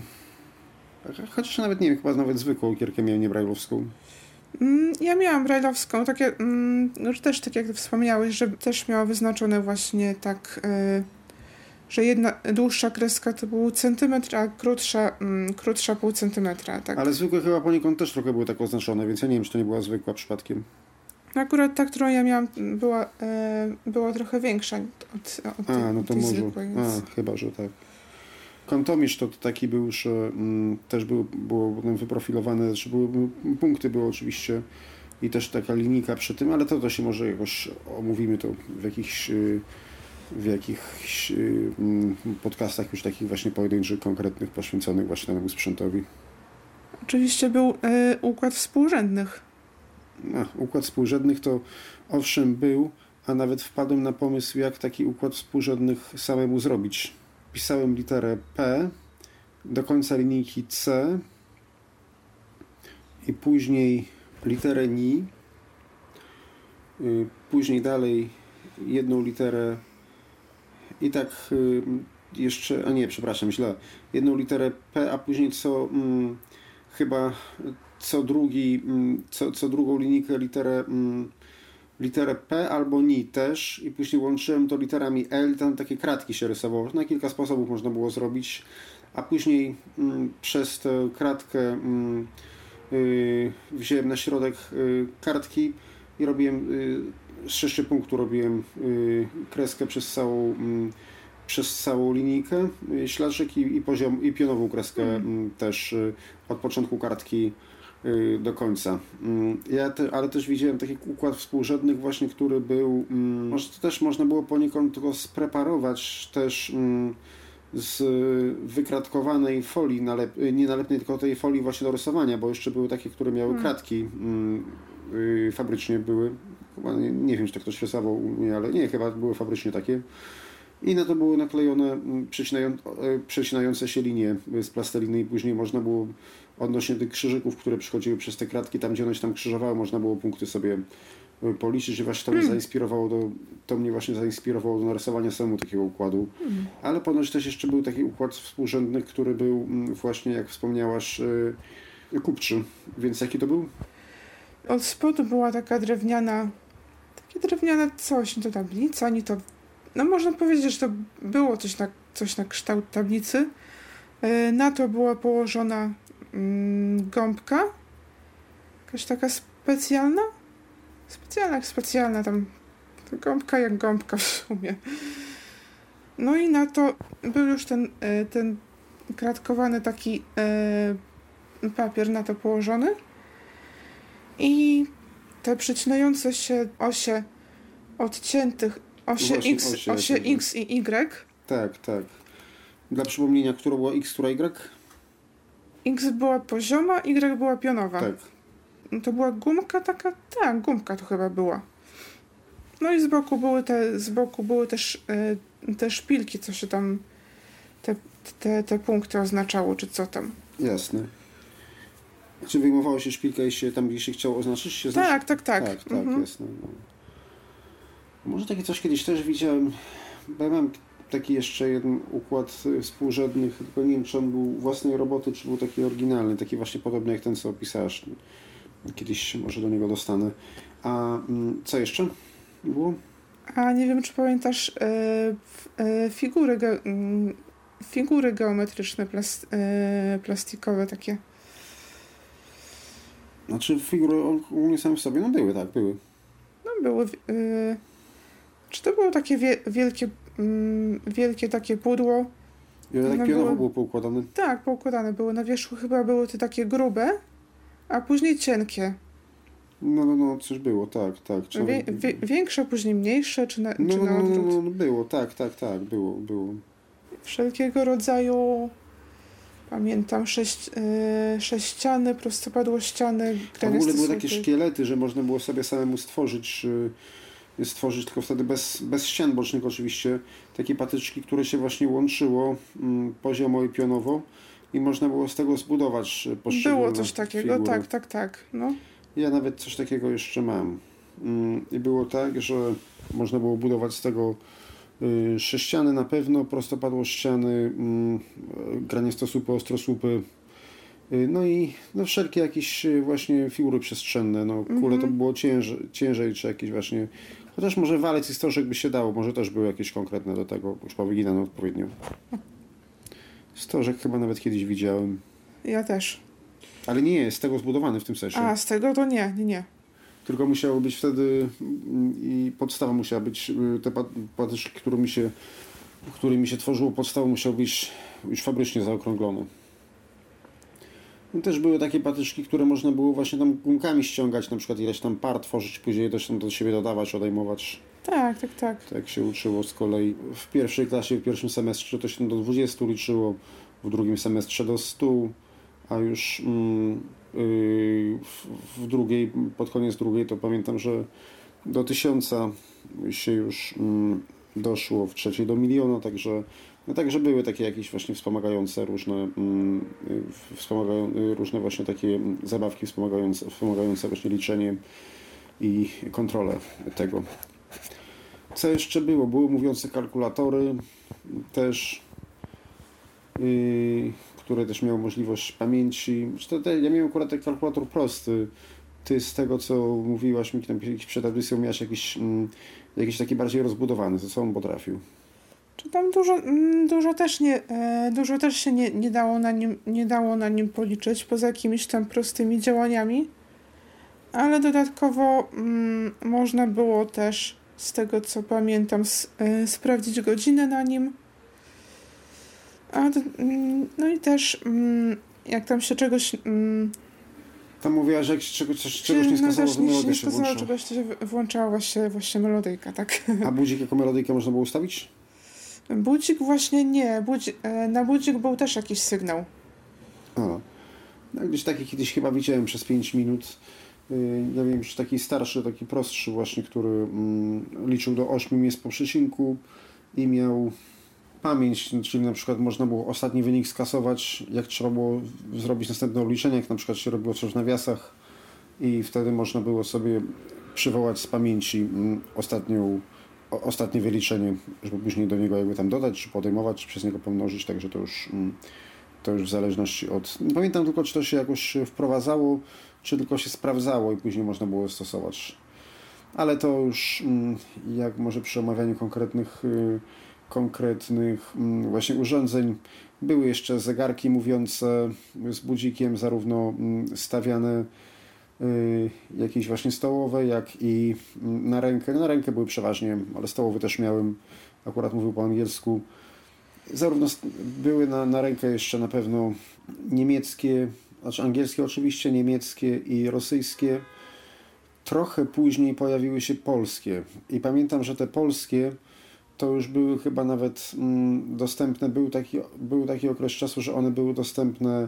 chociaż nawet nie wiem, chyba nawet zwykłą ekierkę miałem, nie brajlowską. Mm, Ja miałam brajlowską, takie, mm, no, też tak jak wspomniałeś, że też miała wyznaczone właśnie tak, y, że jedna dłuższa kreska to był centymetr, a krótsza, mm, krótsza pół centymetra, tak. Ale zwykłe chyba poniekąd też trochę były tak oznaczone, więc ja nie wiem, czy to nie była zwykła przypadkiem. Akurat ta, którą ja miałam, była, e, była trochę większa od, od, A, no to tej może. zwykłej, więc... A, chyba, że tak. Kantomisz to taki był, że mm, też był, było wyprofilowane, że były, punkty były oczywiście i też taka linijka przy tym, ale to, to się może jakoś omówimy to w jakichś, y, w jakichś y, mm, podcastach już takich właśnie pojedynczych, konkretnych, poświęconych właśnie temu sprzętowi. Oczywiście był e, układ współrzędnych. A, układ współrzędnych to owszem był, a nawet wpadłem na pomysł, jak taki układ współrzędnych samemu zrobić. Pisałem literę P do końca linijki C i później literę NI, y, później dalej jedną literę i tak y, jeszcze, a nie, przepraszam, źle, jedną literę P, a później co mm, chyba co drugi, mm, co, co drugą linijkę literę, mm, literę P albo NI też. I później łączyłem to literami L. Tam takie kratki się rysowało. Na kilka sposobów można było zrobić, a później mm, przez tę kratkę y, wziąłem na środek y, kartki i robiłem y, z sześciu punktów robiłem kreskę przez całą przez całą linijkę, śladczyk i, i poziom i pionową kreskę mm, też od początku kartki do końca. Mm, Ja te, ale też widziałem taki układ współrzędnych właśnie, który był, mm, może to też można było poniekąd tylko spreparować też mm, z wykratkowanej folii, nalep, y, nie nalepnej, tylko tej folii właśnie do rysowania, bo jeszcze były takie, które miały Hmm. kratki y, fabrycznie były. Chyba nie, nie wiem, czy to ktoś rysował u mnie, ale nie, chyba były fabrycznie takie. I na to były naklejone przecinają, przecinające się linie z plasteliny i później można było odnośnie tych krzyżyków, które przychodziły przez te kratki, tam gdzie one się tam krzyżowały, można było punkty sobie e, policzyć i właśnie to mnie zainspirowało do, to mnie właśnie zainspirowało do narysowania samemu takiego układu. Ale ponoć też jeszcze był taki układ współrzędny, który był mm, właśnie, jak wspomniałaś, e, kupczy. Więc jaki to był? Od spodu była taka drewniana, takie drewniane coś, nie to tablica, nie to, no można powiedzieć, że to było coś na, coś na kształt tablicy. E, Na to była położona gąbka, jakaś taka, sp- specjalna? Specjalna jak specjalna, tam gąbka jak gąbka w sumie. No i na to był już ten, e, ten kratkowany taki e, papier na to położony i te przecinające się osie odciętych, osie Właśnie, X, osie osie. X i Y. Tak, tak. Dla przypomnienia, która była X, która Y? X była pozioma, Y była pionowa. Tak. No To była gumka taka, tak, gumka to chyba była. No i z boku były te, z boku były też e, te szpilki, co się tam, te, te, te punkty oznaczało, czy co tam. Jasne. Czy wyjmowało się szpilkę, jeśli tam gdzieś się chciało oznaczyć? Się znaczy- Tak, tak, tak. Tak, tak, Mhm. jasne. No. Może takie coś kiedyś też widziałem, bo ja mam taki jeszcze jeden układ y, współrzędnych, tylko nie wiem, czy on był własnej roboty, czy był taki oryginalny, taki właśnie podobny jak ten, co opisałeś. Kiedyś może do niego dostanę. A mm, co jeszcze było? A nie wiem, czy pamiętasz f- e, figury, ge, mm, figury geometryczne plas, plastikowe takie. Znaczy figury ogólnie same w sobie, no były, tak, były. No były. czy to było takie wie, wielkie, mm, wielkie takie pudło? I one tak pionowo były- było poukładane. Tak, poukładane były. Na wierzchu chyba były te takie grube, a później cienkie. No, no, no, coś było, tak, tak. Czy Wie, wie, większe, później mniejsze, czy na, no, czy no, na no, no, odwrót. no, no, było, tak, tak, tak, było, było. Wszelkiego rodzaju, pamiętam, sześć, e, sześciany, prostopadłościany, A w ogóle były takie szkielety, że można było sobie samemu stworzyć, y, stworzyć tylko wtedy bez, bez ścian bocznych oczywiście, takie patyczki, które się właśnie łączyło mm, poziomo i pionowo i można było z tego zbudować y, poszczególne Było coś takiego, figury. tak, tak, tak. No. Ja nawet coś takiego jeszcze mam. Mm, I było tak, że można było budować z tego y, sześciany na pewno, prostopadłościany, mm, y, graniastosłupy, ostrosłupy, y, no i no wszelkie jakieś y, właśnie figury przestrzenne. No, kule to było ciężej, ciężej, czy jakieś właśnie... Chociaż może walec i stożek by się dało, może też były jakieś konkretne do tego, już powyginane odpowiednio. Stożek chyba nawet kiedyś widziałem. Ja też. Ale nie jest z tego zbudowany w tym sensie. A, z tego to nie, nie, nie. Tylko musiało być wtedy mm, i podstawa musiała być, y, te pat- patyczki, którymi się, którymi się tworzyło podstawą musiały być już fabrycznie zaokrąglone. No też były takie patyczki, które można było właśnie tam gumkami ściągać, na przykład ileś tam par tworzyć, później też tam do siebie dodawać, odejmować. Tak, tak, tak. Tak się uczyło z kolei. W pierwszej klasie, w pierwszym semestrze to się do 20 liczyło, w drugim semestrze do 100, a już mm, yy, w, w drugiej, pod koniec drugiej to pamiętam, że do 1000 się już mm, doszło, w trzeciej do miliona, także no także były takie jakieś właśnie wspomagające różne, mm, wspomagają, różne właśnie takie zabawki wspomagające, wspomagające właśnie liczenie i kontrolę tego. Co jeszcze było? Były mówiące kalkulatory też, yy, które też miały możliwość pamięci. Te, ja miałem akurat taki kalkulator prosty. Ty z tego, co mówiłaś mi tam przed audycją, miałeś jakiś, mm, jakiś taki bardziej rozbudowany. Co on potrafił? Czy tam dużo, mm, dużo też nie, e, dużo też się nie, nie, dało na nim, nie dało na nim policzyć, poza jakimiś tam prostymi działaniami. Ale dodatkowo mm, można było też, z tego co pamiętam, s, e, sprawdzić godzinę na nim. A, do- mm, no i też, mm, jak tam się czegoś Tam mówiłaś, że jak się czegoś, czegoś nie no skazało, to melodia się włącza. czegoś, to się włączała właśnie, właśnie melodyjka, tak. A budzik jako melodyjkę można było ustawić? Budzik właśnie nie, budzi, e, na budzik był też jakiś sygnał. A. No, gdzieś taki kiedyś chyba widziałem przez 5 minut. Yy, Ja wiem, że taki starszy, taki prostszy właśnie, który mm, liczył do 8 miejsc po przecinku i miał pamięć, czyli na przykład można było ostatni wynik skasować, jak trzeba było zrobić następne obliczenie, jak na przykład się robiło coś w nawiasach i wtedy można było sobie przywołać z pamięci mm, ostatnią, o, ostatnie wyliczenie, żeby później do niego jakby tam dodać, czy podejmować, czy przez niego pomnożyć, także to już mm, to już w zależności od. Nie pamiętam tylko, czy to się jakoś wprowadzało, czy tylko się sprawdzało i później można było stosować. Ale to już mm, jak może przy omawianiu konkretnych, y, konkretnych mm, właśnie urządzeń były jeszcze zegarki mówiące z budzikiem, zarówno stawiane jakieś właśnie stołowe, jak i mm, na rękę. Na rękę były przeważnie, ale stołowe też miałem, akurat mówił po angielsku. Zarówno były na, na rękę jeszcze na pewno niemieckie, znaczy angielskie oczywiście, niemieckie i rosyjskie. Trochę później pojawiły się polskie i pamiętam, że te polskie to już były chyba nawet mm, dostępne, był taki, był taki okres czasu, że one były dostępne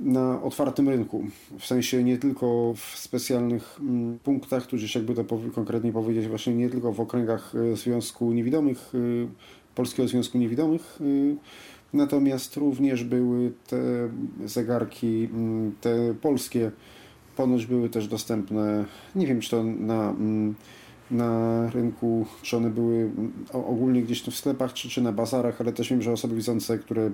na otwartym rynku. W sensie nie tylko w specjalnych mm, punktach, tudzież jakby to konkretnie powiedzieć, właśnie nie tylko w okręgach y, Związku Niewidomych, y, Polskiego Związku Niewidomych, y, natomiast również były te zegarki, mm, te polskie, ponoć były też dostępne, nie wiem czy to na, mm, na rynku, czy one były ogólnie gdzieś tu w sklepach, czy, czy na bazarach, ale też wiem, że osoby widzące, które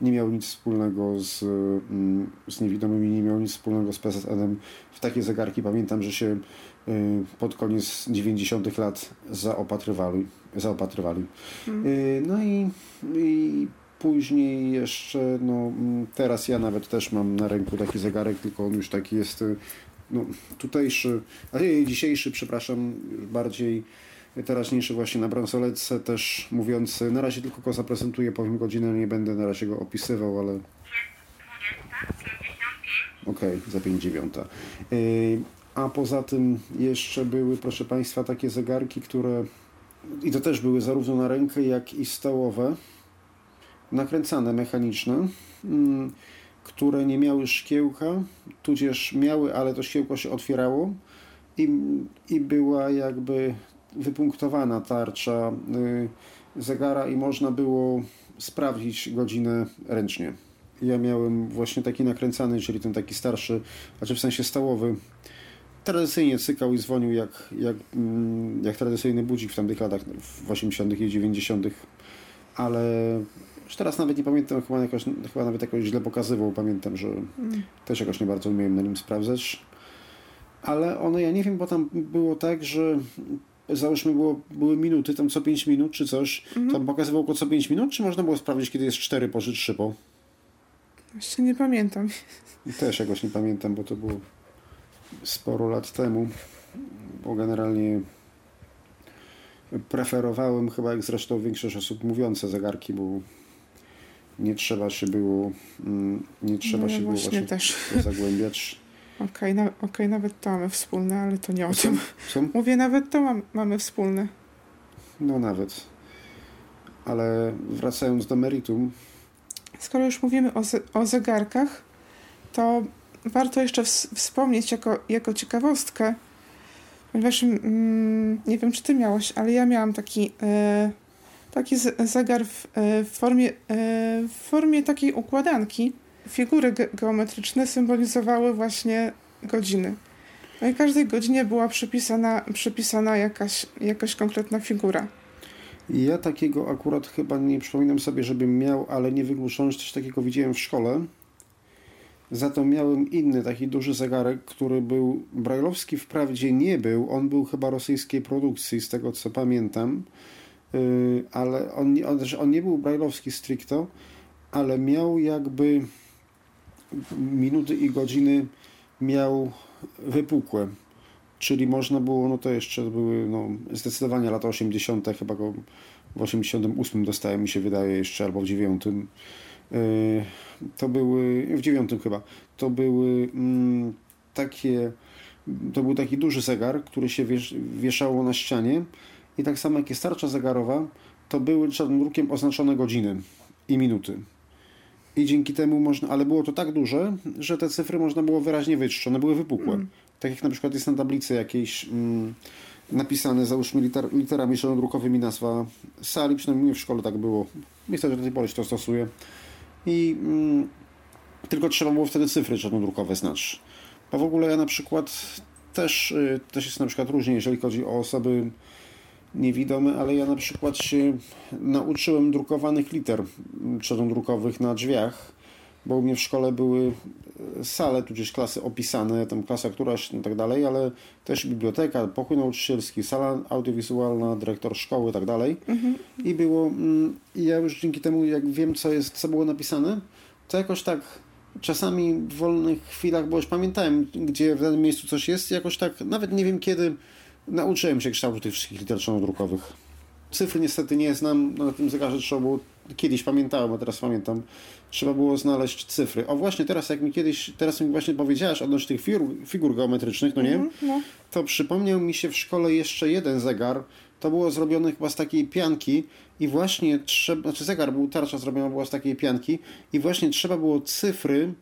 nie miały nic wspólnego z, mm, z niewidomymi, nie miały nic wspólnego z PZN-em, w takie zegarki pamiętam, że się y, pod koniec 90. lat zaopatrywali. zaopatrywali. Y, No i, i później jeszcze, no mm, teraz ja nawet też mam na ręku taki zegarek, tylko on już taki jest y, no, tutejszy, nie, dzisiejszy, przepraszam, bardziej teraźniejszy właśnie na bransoletce też mówiący, na razie tylko go zaprezentuję, powiem godzinę, nie będę na razie go opisywał, ale Okej, za 5 dziewiąta. Yy, A poza tym jeszcze były, proszę Państwa, takie zegarki, które i to też były zarówno na rękę, jak i stołowe, nakręcane, mechaniczne, mm, które nie miały szkiełka, tudzież miały, ale to szkiełko się otwierało i, i była jakby wypunktowana tarcza y, zegara i można było sprawdzić godzinę ręcznie. Ja miałem właśnie taki nakręcany, czyli ten taki starszy, znaczy w sensie stołowy. Tradycyjnie cykał i dzwonił jak, jak, mm, jak tradycyjny budzik w tamtych latach, w 80. i 90. Ale już teraz nawet nie pamiętam, chyba, jakoś, chyba nawet jakoś źle pokazywał. Pamiętam, że też jakoś nie bardzo umiałem na nim sprawdzać. Ale one, ja nie wiem, bo tam było tak, że załóżmy było, były minuty, tam co 5 minut czy coś, tam pokazywał go co 5 minut, czy można było sprawdzić, kiedy jest 4 po czy 3 po? Jeszcze nie pamiętam. Też jakoś nie pamiętam, bo to było sporo lat temu, bo generalnie preferowałem chyba jak zresztą większość osób mówiące zegarki, bo nie trzeba się było mm, nie trzeba No się było właśnie właśnie zagłębiać. Okej, na, okej, nawet to mamy wspólne, ale to nie o tym. Mówię, nawet to mam, mamy wspólne. No nawet. Ale wracając do meritum, Skoro już mówimy o, ze, o zegarkach, to warto jeszcze ws- wspomnieć jako, jako ciekawostkę, ponieważ mm, nie wiem, czy ty miałeś, ale ja miałam taki, e, taki zegar w, e, w, formie, e, w formie takiej układanki. Figury ge- geometryczne symbolizowały właśnie godziny. No i każdej godzinie była przypisana, przypisana jakaś, jakaś konkretna figura. Ja takiego akurat chyba nie przypominam sobie, żebym miał, ale nie wykluczone, że coś takiego widziałem w szkole. Za to miałem inny taki duży zegarek, który był brajlowski, wprawdzie nie był, on był chyba rosyjskiej produkcji, z tego co pamiętam, ale on, on, znaczy on nie był brajlowski stricto, ale miał jakby minuty i godziny miał wypukłe. Czyli można było, no to jeszcze były no, zdecydowanie lata 80., chyba go w 88 dostałem, mi się wydaje jeszcze, albo w 9. Yy, To były, w 9 chyba, to były mm, takie, to był taki duży zegar, który się wiesz, wieszało na ścianie i tak samo jak jest tarcza zegarowa, to były czarnym drukiem oznaczone godziny i minuty. I dzięki temu można, ale było to tak duże, że te cyfry można było wyraźnie wyczytać, one były wypukłe. Tak jak na przykład jest na tablicy jakiejś mm, napisane, załóżmy liter, literami drukowymi nazwa sali, przynajmniej w szkole tak było. Myślę, że do tej pory się to stosuje. I mm, tylko trzeba było wtedy cyfry czarnodrukowe znać. A w ogóle ja na przykład też, y, też jest na przykład różnie, jeżeli chodzi o osoby niewidome, ale ja na przykład się nauczyłem drukowanych liter mm, czarnodrukowych na drzwiach, bo u mnie w szkole były e, sale, tudzież klasy opisane, tam klasa któraś i tak dalej, ale też biblioteka, pokój nauczycielski, sala audiowizualna, dyrektor szkoły i tak dalej. I było, mm, i ja już dzięki temu, jak wiem, co jest, co było napisane, to jakoś tak czasami w wolnych chwilach, bo już pamiętałem, gdzie w danym miejscu coś jest, jakoś tak, nawet nie wiem kiedy, nauczyłem się kształtu tych wszystkich liter drukowych. Cyfry niestety nie znam, no, na tym zegarze trzeba było, kiedyś pamiętałem, a teraz pamiętam, trzeba było znaleźć cyfry. O właśnie teraz, jak mi kiedyś, teraz mi właśnie powiedziałaś odnośnie tych figur, figur geometrycznych, no nie? Mhm, no. To przypomniał mi się w szkole jeszcze jeden zegar, to było zrobione chyba z takiej pianki i właśnie trzeba, znaczy zegar był, tarcza zrobiona była z takiej pianki i właśnie trzeba było cyfry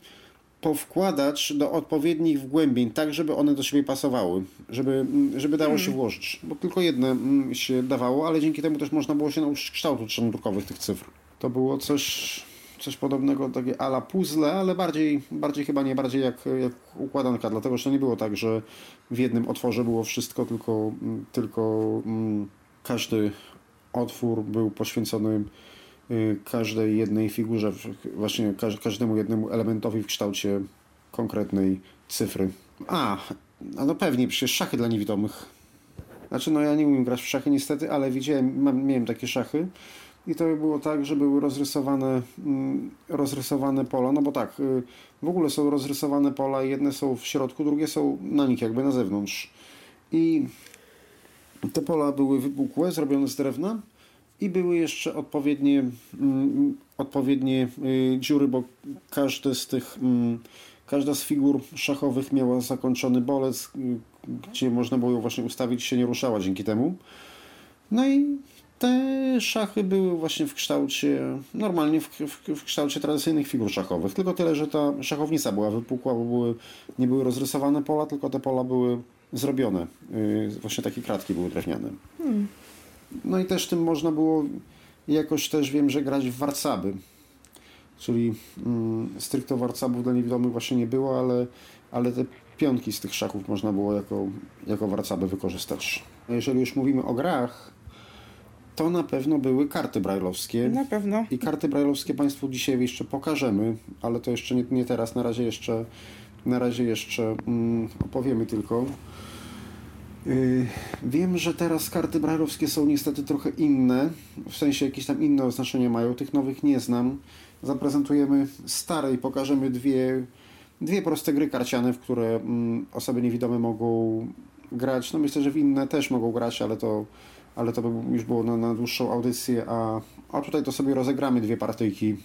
powkładać do odpowiednich wgłębień, tak żeby one do siebie pasowały, żeby, żeby dało się włożyć, bo tylko jedne mm, się dawało, ale dzięki temu też można było się nauczyć kształtu drukowych tych cyfr. To było coś, coś podobnego, takie ala puzzle, ale bardziej, bardziej chyba nie bardziej jak, jak układanka, dlatego że to nie było tak, że w jednym otworze było wszystko, tylko, mm, tylko mm, każdy otwór był poświęcony każdej jednej figurze, właśnie każ- każdemu jednemu elementowi w kształcie konkretnej cyfry. A, a no pewnie, przecież szachy dla niewidomych. Znaczy, no ja nie umiem grać w szachy niestety, ale widziałem, mam, miałem takie szachy i to było tak, że były rozrysowane, mm, rozrysowane pola, no bo tak, y, w ogóle są rozrysowane pola, jedne są w środku, drugie są na nich, jakby na zewnątrz. I te pola były wypukłe, zrobione z drewna i były jeszcze odpowiednie, mm, odpowiednie y, dziury, bo każde z tych, mm, każda z figur szachowych miała zakończony bolec, y, gdzie można było ją właśnie ustawić, się nie ruszała dzięki temu. No i te szachy były właśnie w kształcie, normalnie w, w, w kształcie tradycyjnych figur szachowych. Tylko tyle, że ta szachownica była wypukła, bo były, nie były rozrysowane pola, tylko te pola były zrobione. Yy, właśnie takie kratki były drewniane. No i też tym można było jakoś też wiem, że grać w warcaby. Czyli mm, stricte warcabów dla niewidomych właśnie nie było, ale, ale te pionki z tych szachów można było jako, jako warcaby wykorzystać. Jeżeli już mówimy o grach, to na pewno były karty brajlowskie. Na pewno. I karty brajlowskie Państwu dzisiaj jeszcze pokażemy, ale to jeszcze nie, nie teraz, na razie jeszcze, na razie jeszcze mm, opowiemy tylko. Yy, Wiem, że teraz karty brajlowskie są niestety trochę inne, w sensie jakieś tam inne oznaczenia mają, tych nowych nie znam. Zaprezentujemy stare i pokażemy dwie, dwie proste gry karciane, w które mm, osoby niewidome mogą grać. No myślę, że w inne też mogą grać, ale to, ale to by już było na, na dłuższą audycję, a, a tutaj to sobie rozegramy dwie partyjki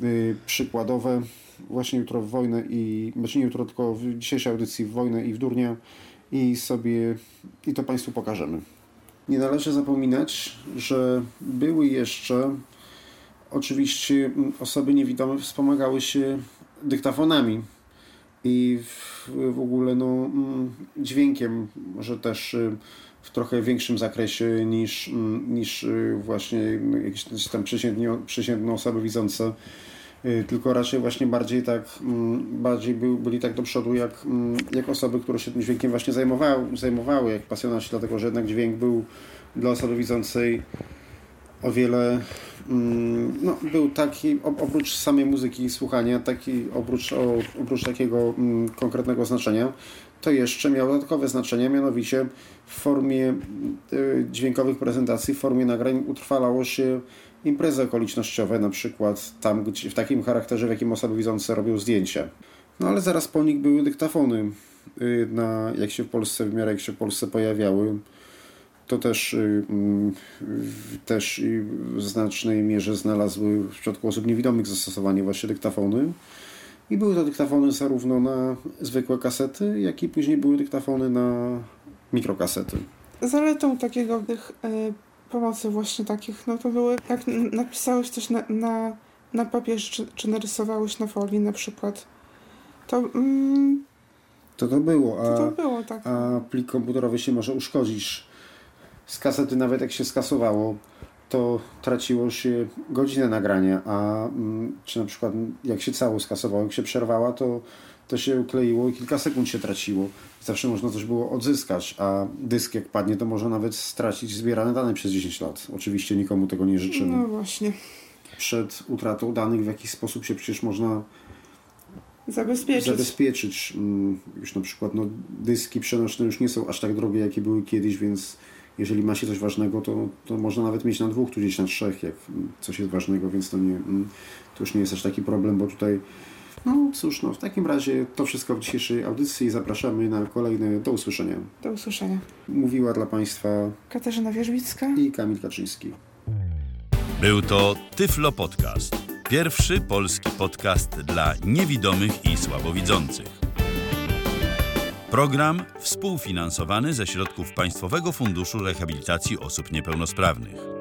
yy, przykładowe. Właśnie jutro w wojnę i, znaczy nie jutro, tylko w dzisiejszej audycji w wojnę i w durnia i sobie i to Państwu pokażemy. Nie należy zapominać, że były jeszcze oczywiście osoby niewidome wspomagały się dyktafonami i w, w ogóle no, mm, dźwiękiem, może też y, w trochę większym zakresie niż, mm, niż y, właśnie jakieś tam przeciętnie, przeciętne osoby widzące tylko raczej właśnie bardziej tak, mm, bardziej był, byli tak do przodu jak, mm, jak osoby, które się tym dźwiękiem właśnie zajmowały, zajmowały jak pasjonaci, dlatego że jednak dźwięk był dla osoby widzącej o wiele, mm, no był taki, op- oprócz samej muzyki i słuchania, taki, oprócz, oprócz takiego konkretnego znaczenia, to jeszcze miało dodatkowe znaczenie, mianowicie w formie y, dźwiękowych prezentacji, w formie nagrań utrwalało się imprezy okolicznościowe, na przykład tam, gdzie, w takim charakterze, w jakim osoby widzące robią zdjęcia. No ale zaraz po nich były dyktafony, y, na, jak się w Polsce, w miarę jak się w Polsce pojawiały. To też, y, mm, też w znacznej mierze znalazły w przypadku osób niewidomych zastosowanie właśnie dyktafony. I były to dyktafony zarówno na zwykłe kasety, jak i później były dyktafony na mikrokasety. Zaletą takiego tych y, pomocy właśnie takich, no to były, jak napisałeś coś na, na, na papierze, czy, czy narysowałeś na folii na przykład, to, mm, To to było, to, a... to było tak. a plik komputerowy się może uszkodzić. Z kasety nawet jak się skasowało, to traciło się godzinę nagrania, a mm, czy na przykład jak się cało skasowało, jak się przerwała, to, to się kleiło i kilka sekund się traciło. Zawsze można coś było odzyskać, a dysk jak padnie, to może nawet stracić zbierane dane przez 10 lat. Oczywiście nikomu tego nie życzymy. No właśnie, Przed utratą danych w jakiś sposób się przecież można zabezpieczyć. zabezpieczyć. Mm, Już na przykład no, dyski przenośne już nie są aż tak drogie, jakie były kiedyś, więc jeżeli ma się coś ważnego, to, to można nawet mieć na dwóch, tudzież na trzech, jak mm, coś jest ważnego, więc to, nie, mm, to już nie jest aż taki problem, bo tutaj No cóż, no w takim razie to wszystko w dzisiejszej audycji. Zapraszamy na kolejne. Do usłyszenia. Do usłyszenia. Mówiła dla Państwa Katarzyna Wierzbicka. i Kamil Kaczyński. Był to Tyflo Podcast. Pierwszy polski podcast dla niewidomych i słabowidzących. Program współfinansowany ze środków Państwowego Funduszu Rehabilitacji Osób Niepełnosprawnych.